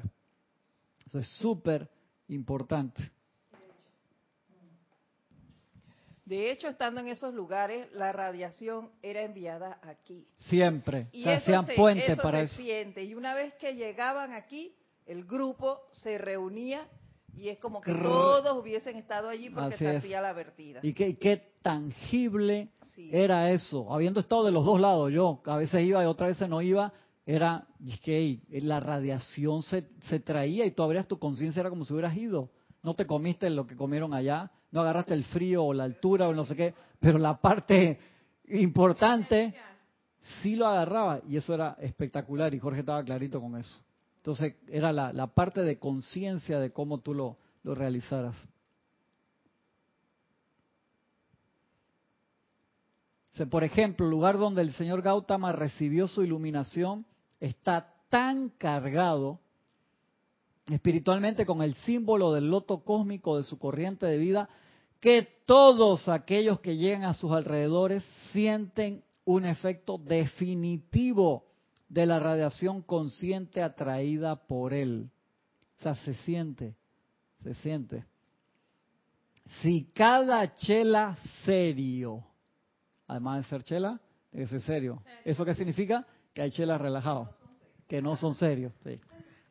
Eso es súper importante.
De hecho, estando en esos lugares, la radiación era enviada aquí.
Siempre. Y se hacían puente para se eso.
Siente. Y una vez que llegaban aquí, el grupo se reunía y es como que todos hubiesen estado allí porque se hacía la vertida.
Y qué, qué tangible era eso. Habiendo estado de los dos lados, yo a veces iba y otras veces no iba, era que la radiación se, se traía y tú abrías tu conciencia, era como si hubieras ido. No te comiste lo que comieron allá, no agarraste el frío o la altura o no sé qué, pero la parte importante sí lo agarraba y eso era espectacular y Jorge estaba clarito con eso. Entonces era la, la parte de conciencia de cómo tú lo, lo realizaras. Por ejemplo, el lugar donde el señor Gautama recibió su iluminación está tan cargado espiritualmente con el símbolo del loto cósmico de su corriente de vida que todos aquellos que llegan a sus alrededores sienten un efecto definitivo de la radiación consciente atraída por él. O sea, se siente, se siente. Si cada chela serio, además de ser chela, es serio. ¿Eso qué significa? Que hay chelas relajados, que no son serios. Sí.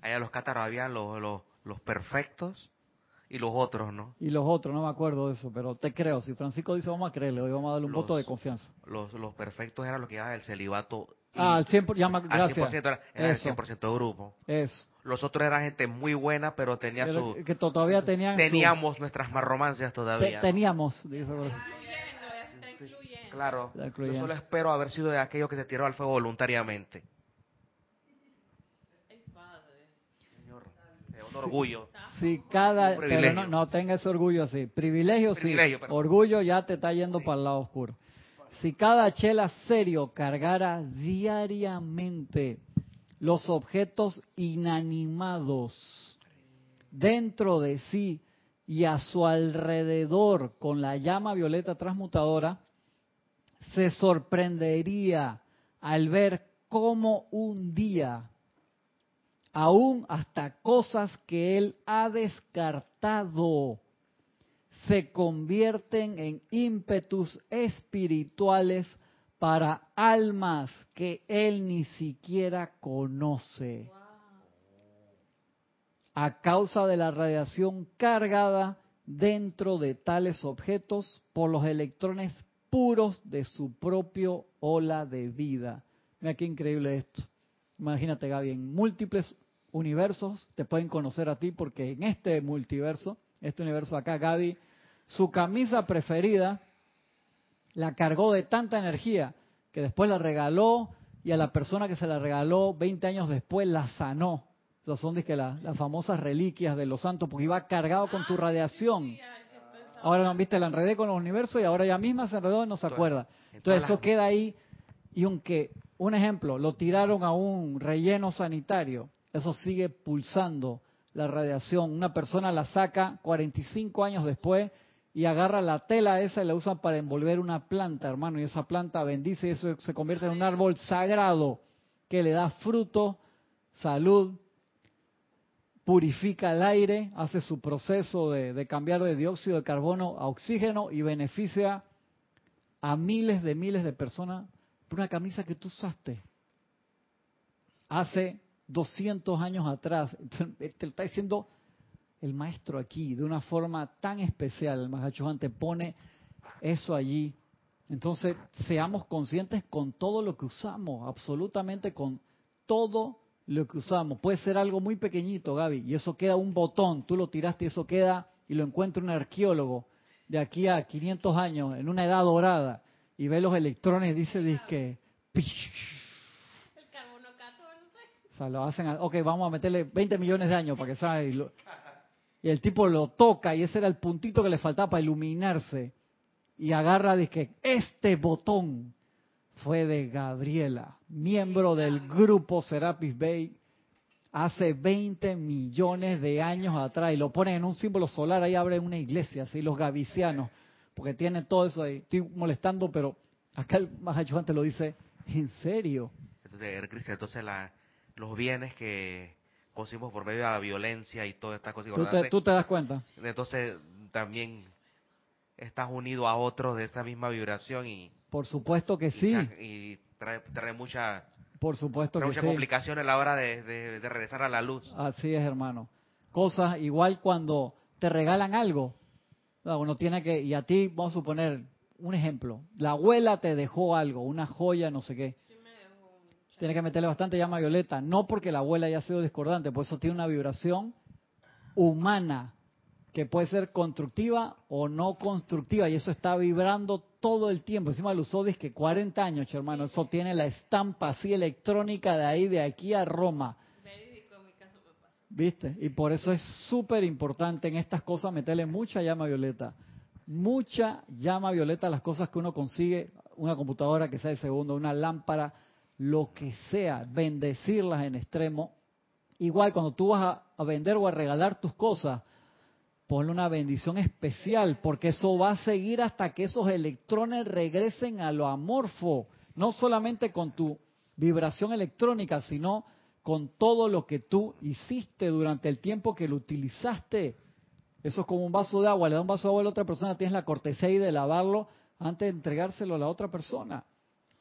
Allá los cátaros habían los, los, los perfectos y los otros, ¿no?
Y los otros, no me acuerdo de eso, pero te creo. Si Francisco dice vamos a creerle, hoy vamos a darle un voto de confianza.
Los, los perfectos eran lo que llamaba el celibato.
Ah, al 100%, llama, gracias.
era, el 100% de grupo.
Eso.
Los otros eran gente muy buena, pero tenía su...
Que todavía tenían
Teníamos nuestras más romancias todavía.
Teníamos.
Claro. Yo solo espero haber sido de aquellos que se tiró al fuego voluntariamente. orgullo.
Sí, cada, pero no, tenga ese orgullo así. Privilegio, sí. Orgullo ya te está yendo para el lado oscuro. Si cada chela serio cargara diariamente los objetos inanimados dentro de sí y a su alrededor con la llama violeta transmutadora, se sorprendería al ver cómo un día aún hasta cosas que él ha descartado, se convierten en ímpetus espirituales para almas que él ni siquiera conoce. A causa de la radiación cargada dentro de tales objetos por los electrones puros de su propio ola de vida. Mira qué increíble esto. Imagínate, Gaby, en múltiples universos te pueden conocer a ti porque en este multiverso, este universo acá, Gaby, su camisa preferida la cargó de tanta energía que después la regaló y a la persona que se la regaló 20 años después la sanó. Esas son que las famosas reliquias de los santos, porque iba cargado con tu radiación. Ahora no viste, la enredé con los universos y ahora ella misma se enredó y no se acuerda. Entonces eso queda ahí y aunque, un ejemplo, lo tiraron a un relleno sanitario eso sigue pulsando la radiación. Una persona la saca 45 años después y agarra la tela esa y la usa para envolver una planta, hermano, y esa planta bendice y eso se convierte en un árbol sagrado que le da fruto, salud, purifica el aire, hace su proceso de, de cambiar de dióxido de carbono a oxígeno y beneficia a miles de miles de personas por una camisa que tú usaste hace 200 años atrás. te lo está diciendo el maestro aquí de una forma tan especial. El Mahacho te pone eso allí. Entonces, seamos conscientes con todo lo que usamos, absolutamente con todo lo que usamos. Puede ser algo muy pequeñito, Gaby, y eso queda un botón. Tú lo tiraste y eso queda, y lo encuentra un arqueólogo de aquí a 500 años, en una edad dorada, y ve los electrones, dice, dice que... El carbono 14. O sea, lo hacen, ok, vamos a meterle 20 millones de años para que salga. Y, el tipo lo toca y ese era el puntito que le faltaba para iluminarse. Y agarra, dice que este botón fue de Gabriela, miembro del grupo Serapis Bay, hace 20 millones de años atrás. Y lo ponen en un símbolo solar, ahí abren una iglesia, así los gavicianos, porque tienen todo eso ahí. Estoy molestando, pero acá el más antes lo dice, ¿en serio?
Entonces, Cristian, entonces los bienes que conseguimos por medio de la violencia y todas estas cosas.
¿Tú te, ¿Tú te das cuenta?
Entonces, también estás unido a otros de esa misma vibración y
por supuesto que sí.
Y trae, trae mucha,
Por supuesto
trae mucha complicación a la hora de, regresar a la luz.
Así es, hermano. Cosas igual cuando te regalan algo. Uno tiene que, y a ti, vamos a suponer un ejemplo. La abuela te dejó algo, una joya, no sé qué. Tiene que meterle bastante llama violeta. No porque la abuela haya sido discordante, por eso tiene una vibración humana que puede ser constructiva o no constructiva, y eso está vibrando todo el tiempo. Encima lo usó que 40 años, hermano. Eso tiene la estampa así electrónica de ahí, de aquí a Roma. ¿Viste? Y por eso es súper importante en estas cosas meterle mucha llama violeta. Mucha llama violeta a las cosas que uno consigue, una computadora que sea de segundo, una lámpara, lo que sea, bendecirlas en extremo. Igual cuando tú vas a vender o a regalar tus cosas, ponle una bendición especial, porque eso va a seguir hasta que esos electrones regresen a lo amorfo, no solamente con tu vibración electrónica, sino con todo lo que tú hiciste durante el tiempo que lo utilizaste. Eso es como un vaso de agua, le da un vaso de agua a la otra persona, tienes la cortesía de lavarlo antes de entregárselo a la otra persona.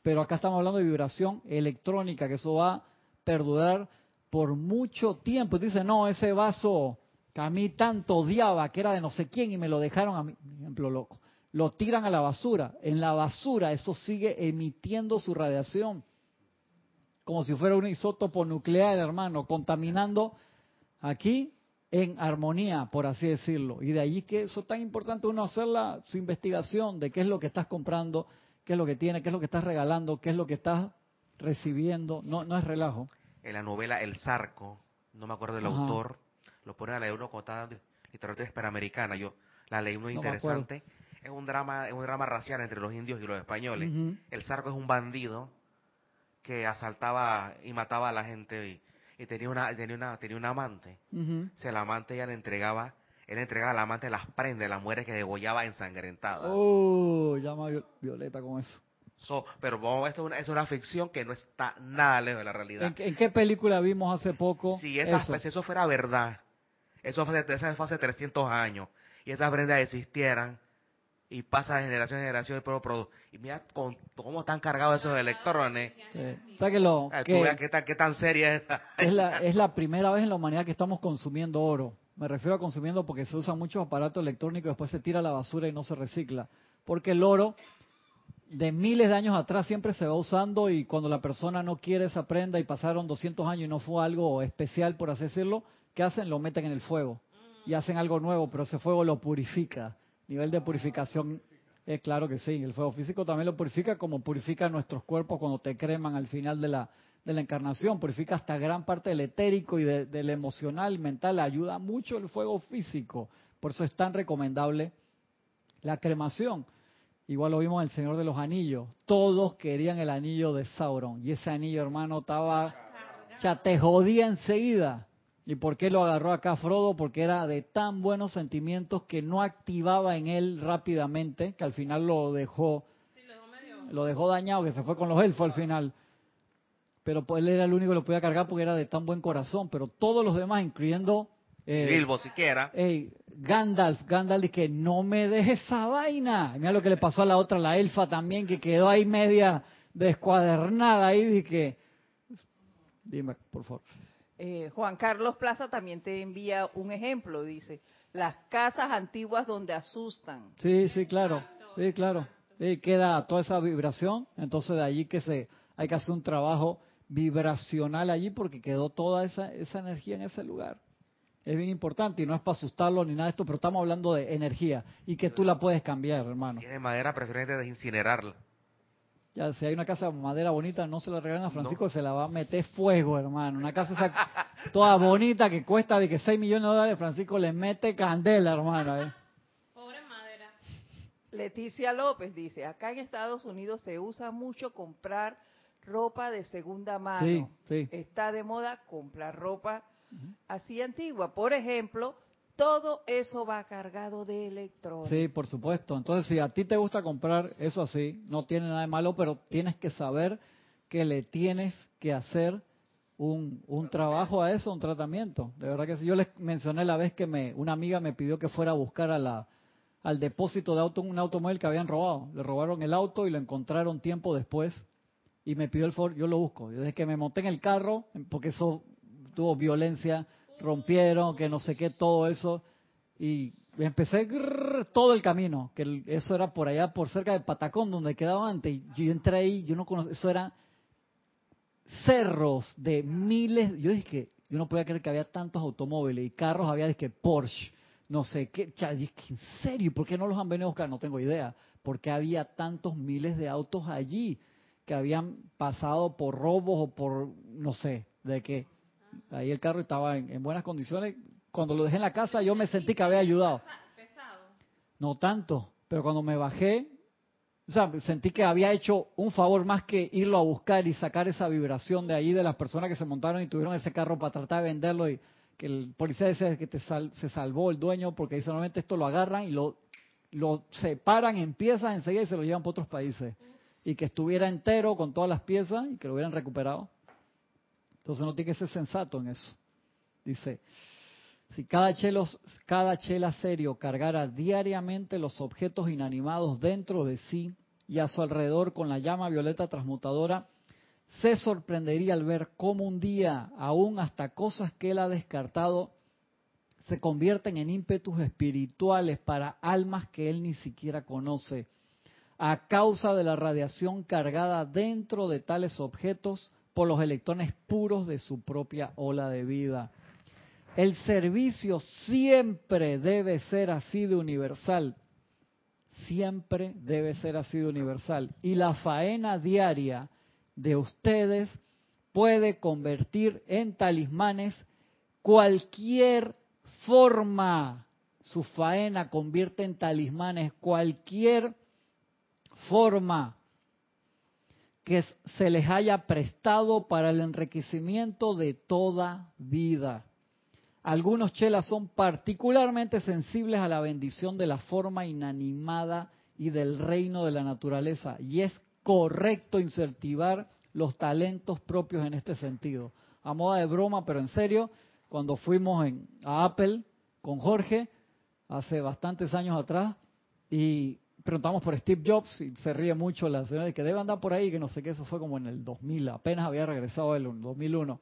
Pero acá estamos hablando de vibración electrónica, que eso va a perdurar por mucho tiempo. Dice, no, ese vaso que a mí tanto odiaba, que era de no sé quién y me lo dejaron a mí, ejemplo loco, lo tiran a la basura. En la basura eso sigue emitiendo su radiación, como si fuera un isótopo nuclear, hermano, contaminando aquí en armonía, por así decirlo. Y de allí que eso es tan importante uno hacer su investigación de qué es lo que estás comprando, qué es lo que tiene, qué es lo que estás regalando, qué es lo que estás recibiendo. No, no es relajo.
En la novela El Zarco, no me acuerdo del autor, lo pone a leer uno contada literatura hispanoamericana. Yo la leí muy interesante. Es un drama, es un drama racial entre los indios y los españoles. El Zarco es un bandido que asaltaba y mataba a la gente y, tenía una tenía una tenía un amante. Se la amante ya le entregaba él entregaba al amante las prendas, las mujeres que degollaba ensangrentadas.
Oh, llama Violeta con eso.
pero vamos, esto es una, es una, ficción que no está nada lejos de la realidad.
¿En, qué película vimos hace poco?
Si, eso? si eso fuera verdad, eso fue, eso hace 300 años. Y esas prendas existieran y pasa de generación en generación y mira cómo están cargados esos electrones.
Sí. que lo,
ah, qué, tan, qué tan seria es esa.
Es la, es la primera vez en la humanidad que estamos consumiendo oro. Me refiero a consumiendo porque se usan muchos aparatos electrónicos y después se tira a la basura y no se recicla. Porque el oro de miles de años atrás siempre se va usando y cuando la persona no quiere esa prenda y pasaron 200 años y no fue algo especial, por así decirlo, ¿qué hacen? Lo meten en el fuego y hacen algo nuevo, pero ese fuego lo purifica. Nivel de purificación es claro que sí. El fuego físico también lo purifica como purifica nuestros cuerpos cuando te creman al final de la, de la encarnación. Purifica hasta gran parte del etérico y del emocional, mental. Ayuda mucho el fuego físico. Por eso es tan recomendable la cremación. Igual lo vimos en El Señor de los Anillos. Todos querían el anillo de Sauron. Y ese anillo, hermano, estaba... ya te jodía enseguida. ¿Y por qué lo agarró acá Frodo? Porque era de tan buenos sentimientos que no activaba en él rápidamente, que al final lo dejó, lo, dejó dañado, que se fue con los elfos al final. Pero pues, él era el único que lo podía cargar porque era de tan buen corazón. Pero todos los demás, incluyendo...
Eh, Bilbo siquiera.
Gandalf, Gandalf que no me deje esa vaina. Mira lo que le pasó a la otra, la elfa también, que quedó ahí media descuadernada ahí. que Dime, por favor.
Eh, Juan Carlos Plaza también te envía un ejemplo, dice, las casas antiguas donde asustan.
Sí, sí, claro, sí, claro. Sí, queda toda esa vibración, entonces de allí que se hay que hacer un trabajo vibracional allí porque quedó toda esa, esa energía en ese lugar. Es bien importante y no es para asustarlo ni nada de esto, pero estamos hablando de energía y que tú la puedes cambiar, hermano.
Si es de madera, preferente incinerarla.
Ya, si hay una casa de madera bonita, no se la regalan a Francisco, se la va a meter fuego, hermano. Una casa toda bonita que cuesta de que 6 millones de dólares, Francisco le mete candela, hermano. ¿eh?
Pobre madera.
Leticia López dice, acá en Estados Unidos se usa mucho comprar ropa de segunda mano. Sí, sí. Está de moda comprar ropa así antigua. Por ejemplo, todo eso va cargado de electrones.
Sí, por supuesto. Entonces, si a ti te gusta comprar eso así, no tiene nada de malo, pero tienes que saber que le tienes que hacer un, un trabajo a eso, un tratamiento. De verdad que sí. Yo les mencioné la vez que me, una amiga me pidió que fuera a buscar a la, al depósito de auto un automóvil que habían robado. Le robaron el auto y lo encontraron tiempo después y me pidió el Ford, yo lo busco. Desde que me monté en el carro, porque eso tuvo violencia, rompieron, que no sé qué, todo eso. Y empecé todo el camino, que eso era por allá, por cerca de Patacón, donde quedaba antes. Y yo entré ahí, yo no conocía, eso eran cerros de miles. Yo dije que yo no podía creer que había tantos automóviles y carros, había dije Porsche, no sé qué. ¿En serio? ¿Por qué no los han venido a buscar? No tengo idea. Porque había tantos miles de autos allí que habían pasado por robos o por, no sé, de qué. Ahí el carro estaba en, buenas condiciones. Cuando lo dejé en la casa yo me sentí que había ayudado. No tanto, pero cuando me bajé, sentí que había hecho un favor más que irlo a buscar y sacar esa vibración de ahí de las personas que se montaron y tuvieron ese carro para tratar de venderlo y que el policía dice que te se salvó el dueño porque dice normalmente esto lo agarran y lo, lo separan en piezas enseguida y se lo llevan para otros países. Y que estuviera entero con todas las piezas y que lo hubieran recuperado. Entonces no tiene que ser sensato en eso. Dice, si cada, cada chela serio cargara diariamente los objetos inanimados dentro de sí y a su alrededor con la llama violeta transmutadora, se sorprendería al ver cómo un día, aún hasta cosas que él ha descartado, se convierten en ímpetus espirituales para almas que él ni siquiera conoce, a causa de la radiación cargada dentro de tales objetos por los electrones puros de su propia ola de vida. El servicio siempre debe ser así de universal. Siempre debe ser así de universal. Y la faena diaria de ustedes puede convertir en talismanes cualquier forma. Su faena convierte en talismanes cualquier forma que se les haya prestado para el enriquecimiento de toda vida. Algunos chelas son particularmente sensibles a la bendición de la forma inanimada y del reino de la naturaleza, y es correcto incentivar los talentos propios en este sentido. A moda de broma, pero en serio, cuando fuimos a Apple con Jorge, hace bastantes años atrás, y preguntamos por Steve Jobs y se ríe mucho la señora de que debe andar por ahí, que no sé qué, eso fue como en el 2000, apenas había regresado el 2001.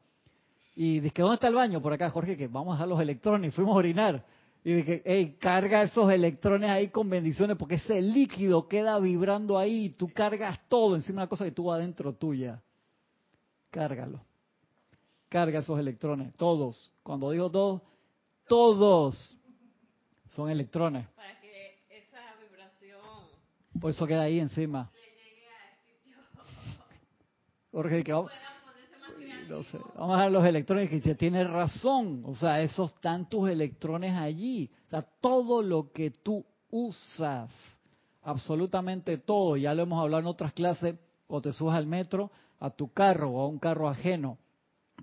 Y dije, ¿dónde está el baño? Por acá, Jorge, que vamos a los electrones. Y fuimos a orinar. Y dije, hey, carga esos electrones ahí con bendiciones, porque ese líquido queda vibrando ahí y tú cargas todo encima de una cosa que tuvo adentro tuya. Cárgalo. Carga esos electrones, todos. Cuando digo todos, todos son electrones. Por eso queda ahí encima. Jorge, que vamos, vamos a dejar los electrones que tiene razón. O sea, esos tantos electrones allí. O sea, todo lo que tú usas, absolutamente todo, ya lo hemos hablado en otras clases, o te subas al metro, a tu carro o a un carro ajeno,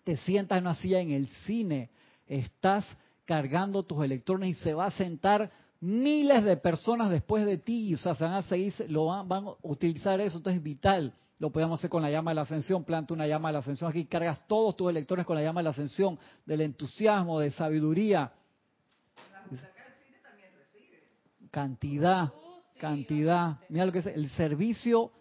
te sientas en una silla en el cine, estás cargando tus electrones y se va a sentar miles de personas después de ti, o sea, se van a seguir, lo van, a utilizar eso, entonces es vital. Lo podemos hacer con la llama de la ascensión, planta una llama de la ascensión, aquí cargas todos tus electrones con la llama de la ascensión, del entusiasmo, de sabiduría. Cantidad, cantidad. Mira lo que es, el servicio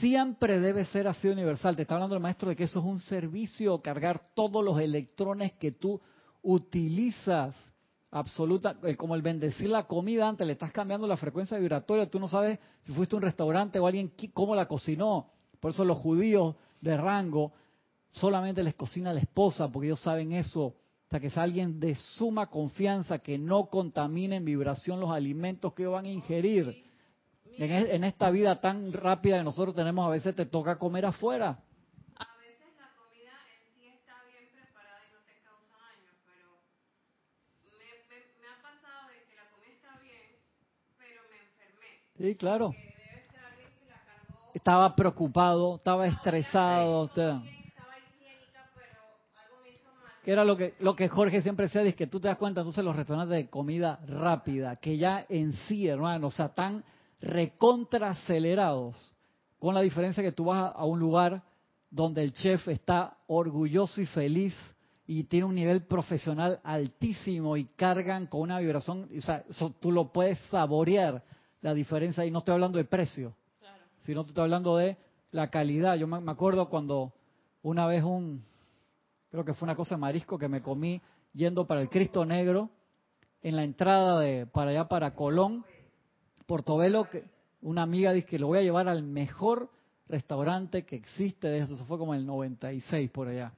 siempre debe ser así universal. Te está hablando el maestro de que eso es un servicio, cargar todos los electrones que tú utilizas absoluta, eh, como el bendecir la comida antes, le estás cambiando la frecuencia vibratoria, tú no sabes si fuiste a un restaurante o alguien cómo la cocinó. Por eso los judíos de rango solamente les cocina la esposa, porque ellos saben eso. sea, que es alguien de suma confianza, que no contamine en vibración los alimentos que van a ingerir. En, en, esta vida tan rápida que nosotros tenemos, a veces te toca comer afuera.
A veces la comida en sí está bien preparada y no te causa daño, pero me, me, ha pasado de que la comida está bien, pero me enfermé.
Sí, claro. Estaba preocupado, estaba estresado. Que era lo que lo que Jorge siempre decía, es que tú te das cuenta, entonces los restaurantes de comida rápida, que ya en sí, hermano, o sea, tan recontra acelerados, con la diferencia que tú vas a un lugar donde el chef está orgulloso y feliz y tiene un nivel profesional altísimo y cargan con una vibración, o sea, tú lo puedes saborear la diferencia y no estoy hablando de precio, sino estoy hablando de la calidad. Yo me acuerdo cuando una vez un, creo que fue una cosa de marisco que me comí yendo para el Cristo Negro, en la entrada de para allá para Colón, Portobelo, que una amiga dice que lo voy a llevar al mejor restaurante que existe de eso, eso fue como el 96 por allá.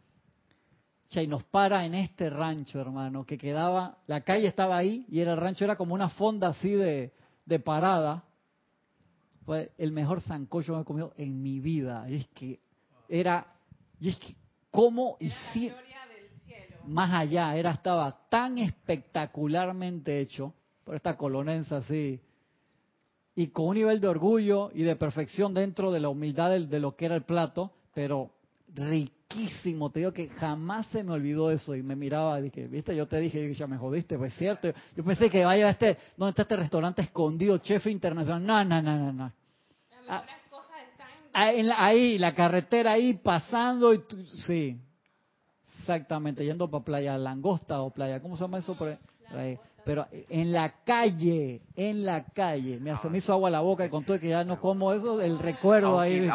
Y nos para en este rancho, hermano, que quedaba, la calle estaba ahí y el rancho era como una fonda así de, de parada. Fue el mejor sancocho que he comido en mi vida. Y es que era, y es que cómo si más allá, era estaba tan espectacularmente hecho por esta colonense así y con un nivel de orgullo y de perfección dentro de la humildad de, lo que era el plato, pero riquísimo, te digo que jamás se me olvidó eso y me miraba y dije, viste, yo te dije, ya me jodiste, pues cierto, yo pensé que vaya a este, ¿dónde está este restaurante escondido, chef internacional? No, no, no, no, no. Ah, ahí, la carretera ahí pasando y sí, exactamente, yendo para Playa Langosta o Playa, ¿cómo se llama eso? Por ahí? Pero en la calle, en la calle, me, se me hizo agua la boca y con todo que ya no como eso, el recuerdo ahí.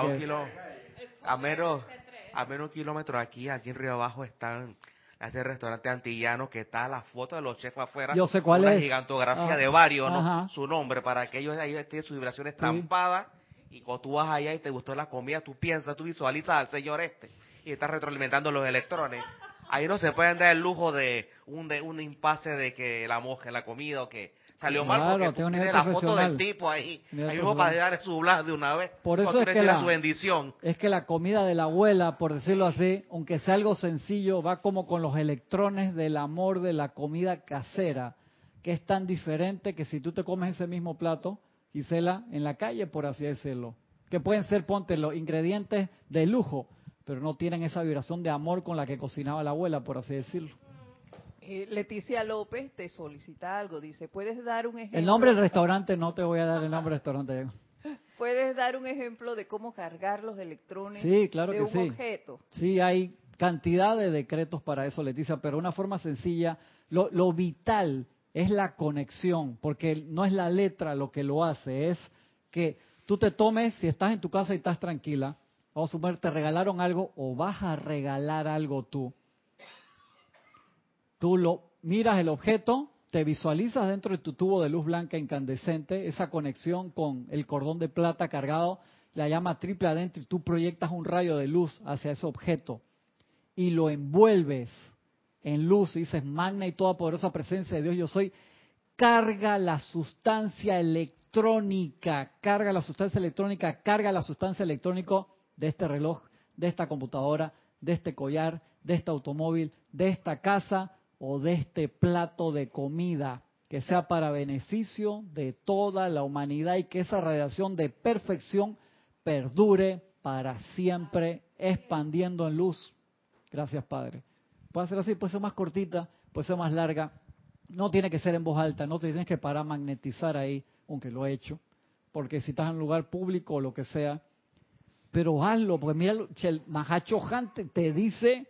A, menos, a menos kilómetros aquí, aquí en Río Abajo están ese restaurante antillano que está la foto de los chefs afuera.
Yo sé cuál
una
es.
gigantografía de varios, ¿no? Su nombre, para que ellos, ellos tengan sus vibraciones estampadas y cuando tú vas allá y te gustó la comida, tú piensas, tú visualizas al señor este y estás retroalimentando los electrones. Ahí no se pueden dar el lujo de un de un impasse de que la moje la comida o que salió mal porque tiene la foto del tipo ahí. Ahí uno para dar su blas de una vez.
Por eso es que la,
su bendición.
Es que la comida de la abuela, por decirlo así, aunque sea algo sencillo, va como con los electrones del amor de la comida casera, que es tan diferente que si tú te comes ese mismo plato, Gisela, en la calle, por así decirlo. Que pueden ser, ponte, los ingredientes de lujo, pero no tienen esa vibración de amor con la que cocinaba la abuela, por así decirlo.
Leticia López te solicita algo, dice, ¿puedes dar un ejemplo?
El nombre del restaurante, no te voy a dar el nombre del restaurante.
¿Puedes dar un ejemplo de cómo cargar los electrones
sí, claro
de
que
un
sí.
objeto?
Sí, hay cantidad de decretos para eso, Leticia, pero una forma sencilla, lo, lo vital es la conexión, porque no es la letra lo que lo hace, es que tú te tomes, si estás en tu casa y estás tranquila, vamos a suponer, te regalaron algo o vas a regalar algo tú. Tú lo miras el objeto, te visualizas dentro de tu tubo de luz blanca incandescente, esa conexión con el cordón de plata cargado, la llama triple adentro y tú proyectas un rayo de luz hacia ese objeto y lo envuelves en luz y dices, magna y toda poderosa presencia de Dios, yo soy, carga la sustancia electrónica, carga la sustancia electrónica, carga la sustancia electrónica de este reloj, de esta computadora, de este collar, de este automóvil, de esta casa o de este plato de comida, que sea para beneficio de toda la humanidad y que esa radiación de perfección perdure para siempre, expandiendo en luz. Gracias, Padre. Puede ser así, puede ser más cortita, puede ser más larga. No tiene que ser en voz alta, no te tienes que parar a magnetizar ahí, aunque lo he hecho. Porque si estás en un lugar público o lo que sea, pero hazlo, porque mira, el Mahacho te, dice,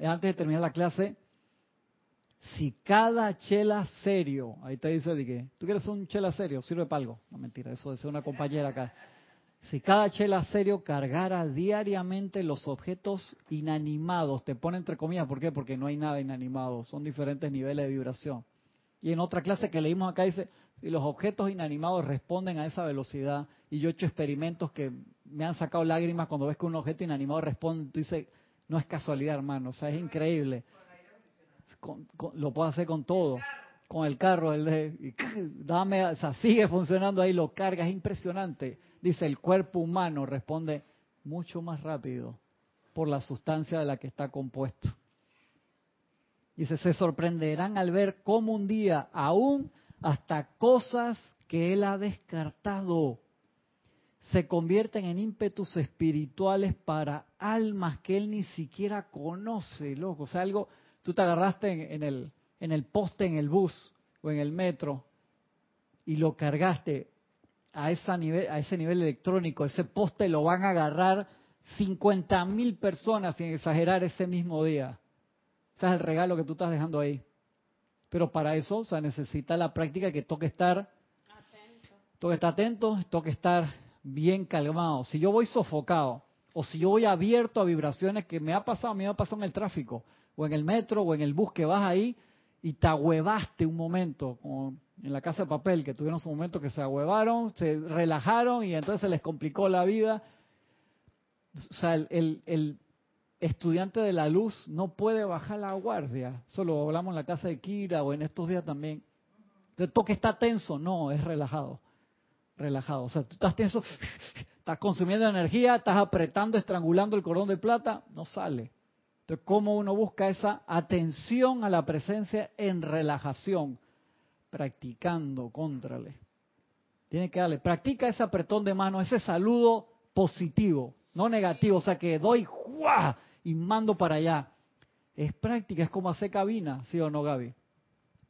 antes de terminar la clase, si cada chela serio, ahí te dice que, tú quieres un chela serio, sirve para algo. No mentira, eso de una compañera acá. Si cada chela serio cargara diariamente los objetos inanimados, te pone entre comillas, ¿por qué? Porque no hay nada inanimado, son diferentes niveles de vibración. Y en otra clase que leímos acá dice, si los objetos inanimados responden a esa velocidad, y yo he hecho experimentos que me han sacado lágrimas cuando ves que un objeto inanimado responde, tú dices, no es casualidad, hermano, o sea, es increíble. Lo puedes hacer con todo. Con el carro, el de, dame, sigue funcionando ahí, lo cargas, es impresionante. Dice, el cuerpo humano responde mucho más rápido por la sustancia de la que está compuesto. Dice, se sorprenderán al ver cómo un día, aún hasta cosas que él ha descartado, se convierten en ímpetus espirituales para almas que él ni siquiera conoce, loco. O sea, algo, tú te agarraste en, el, en el poste, en el bus o en el metro y lo cargaste a, esa nivel, a ese nivel electrónico. Ese poste lo van a agarrar 50 mil personas, sin exagerar, ese mismo día. Ese es el regalo que tú estás dejando ahí. Pero para eso, o sea, necesita la práctica que toque estar atento. Toque estar atento, toque estar bien calmado. Si yo voy sofocado o si yo voy abierto a vibraciones que me ha pasado, me ha pasado en el tráfico o en el metro o en el bus que vas ahí y te ahuevaste un momento, como en la casa de papel, que tuvieron su momento que se ahuevaron, se relajaron y entonces se les complicó la vida. O sea, el, el estudiante de la luz no puede bajar la guardia. Eso lo hablamos en la casa de Kira o en estos días también. Entonces, toque está tenso, no, es relajado relajado. O sea, tú estás tenso, estás consumiendo energía, estás apretando, estrangulando el cordón de plata, no sale. Entonces, ¿cómo uno busca esa atención a la presencia en relajación? Practicando, contrale. Tiene que darle, practica ese apretón de mano, ese saludo positivo, no negativo, o sea que doy ¡juá! y mando para allá. Es práctica, es como hacer cabina, ¿sí o no, Gaby?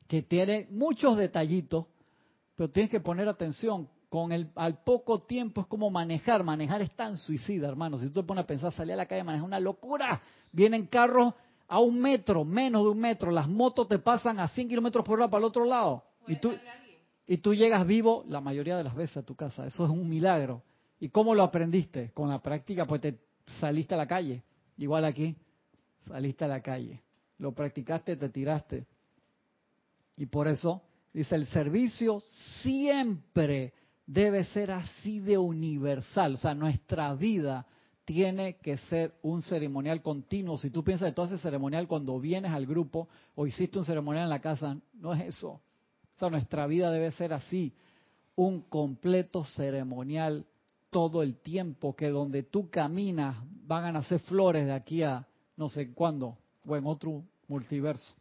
Que tiene muchos detallitos, pero tienes que poner atención con el, al poco tiempo es como manejar. Manejar es tan suicida, hermano. Si tú te pones a pensar, salir a la calle, manejar una locura. Vienen carros a un metro, menos de un metro. Las motos te pasan a 100 kilómetros por hora para el otro lado. Y tú, y tú llegas vivo la mayoría de las veces a tu casa. Eso es un milagro. ¿Y cómo lo aprendiste? Con la práctica, pues te saliste a la calle. Igual aquí, saliste a la calle. Lo practicaste, te tiraste. Y por eso, dice, el servicio siempre debe ser así de universal. O sea, nuestra vida tiene que ser un ceremonial continuo. Si tú piensas de todo ese ceremonial cuando vienes al grupo o hiciste un ceremonial en la casa, no es eso. O sea, nuestra vida debe ser así, un completo ceremonial todo el tiempo, que donde tú caminas van a nacer flores de aquí a no sé cuándo, o en otro multiverso.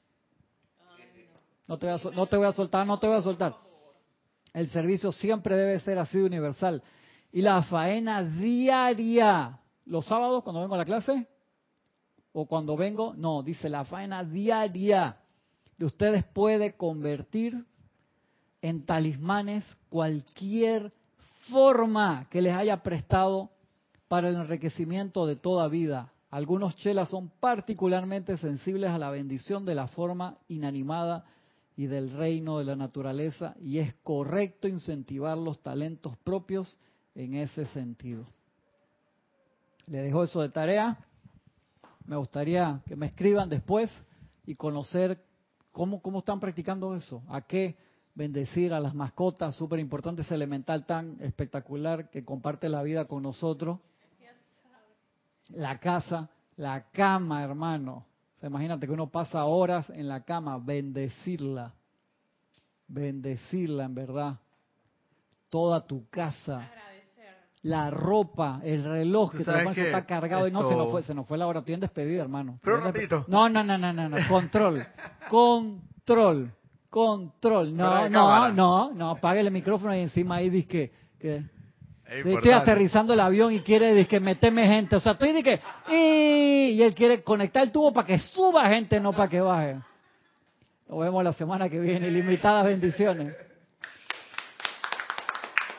No te no te voy a soltar, no te voy a soltar. El servicio siempre debe ser así de universal. Y la faena diaria, los sábados cuando vengo a la clase, o cuando vengo, no, dice la faena diaria de ustedes puede convertir en talismanes cualquier forma que les haya prestado para el enriquecimiento de toda vida. Algunos chelas son particularmente sensibles a la bendición de la forma inanimada y del reino de la naturaleza y es correcto incentivar los talentos propios en ese sentido. Le dejo eso de tarea. Me gustaría que me escriban después y conocer cómo, cómo están practicando eso, a qué bendecir a las mascotas, súper importante ese elemental tan espectacular que comparte la vida con nosotros. La casa, la cama, hermano imagínate que uno pasa horas en la cama, bendecirla, bendecirla en verdad. Toda tu casa, la ropa, el reloj que te está cargado y no se nos fue, se nos fue la hora, estoy en despedida, hermano. No, no, no, no, no, no, control, control, control. No, no, no, no, apague el micrófono y encima ahí dice que estoy aterrizando el avión y quiere que meteme gente. O sea, estoy de que y él quiere conectar el tubo para que suba gente, no para que baje. Nos vemos la semana que viene. Limitadas bendiciones.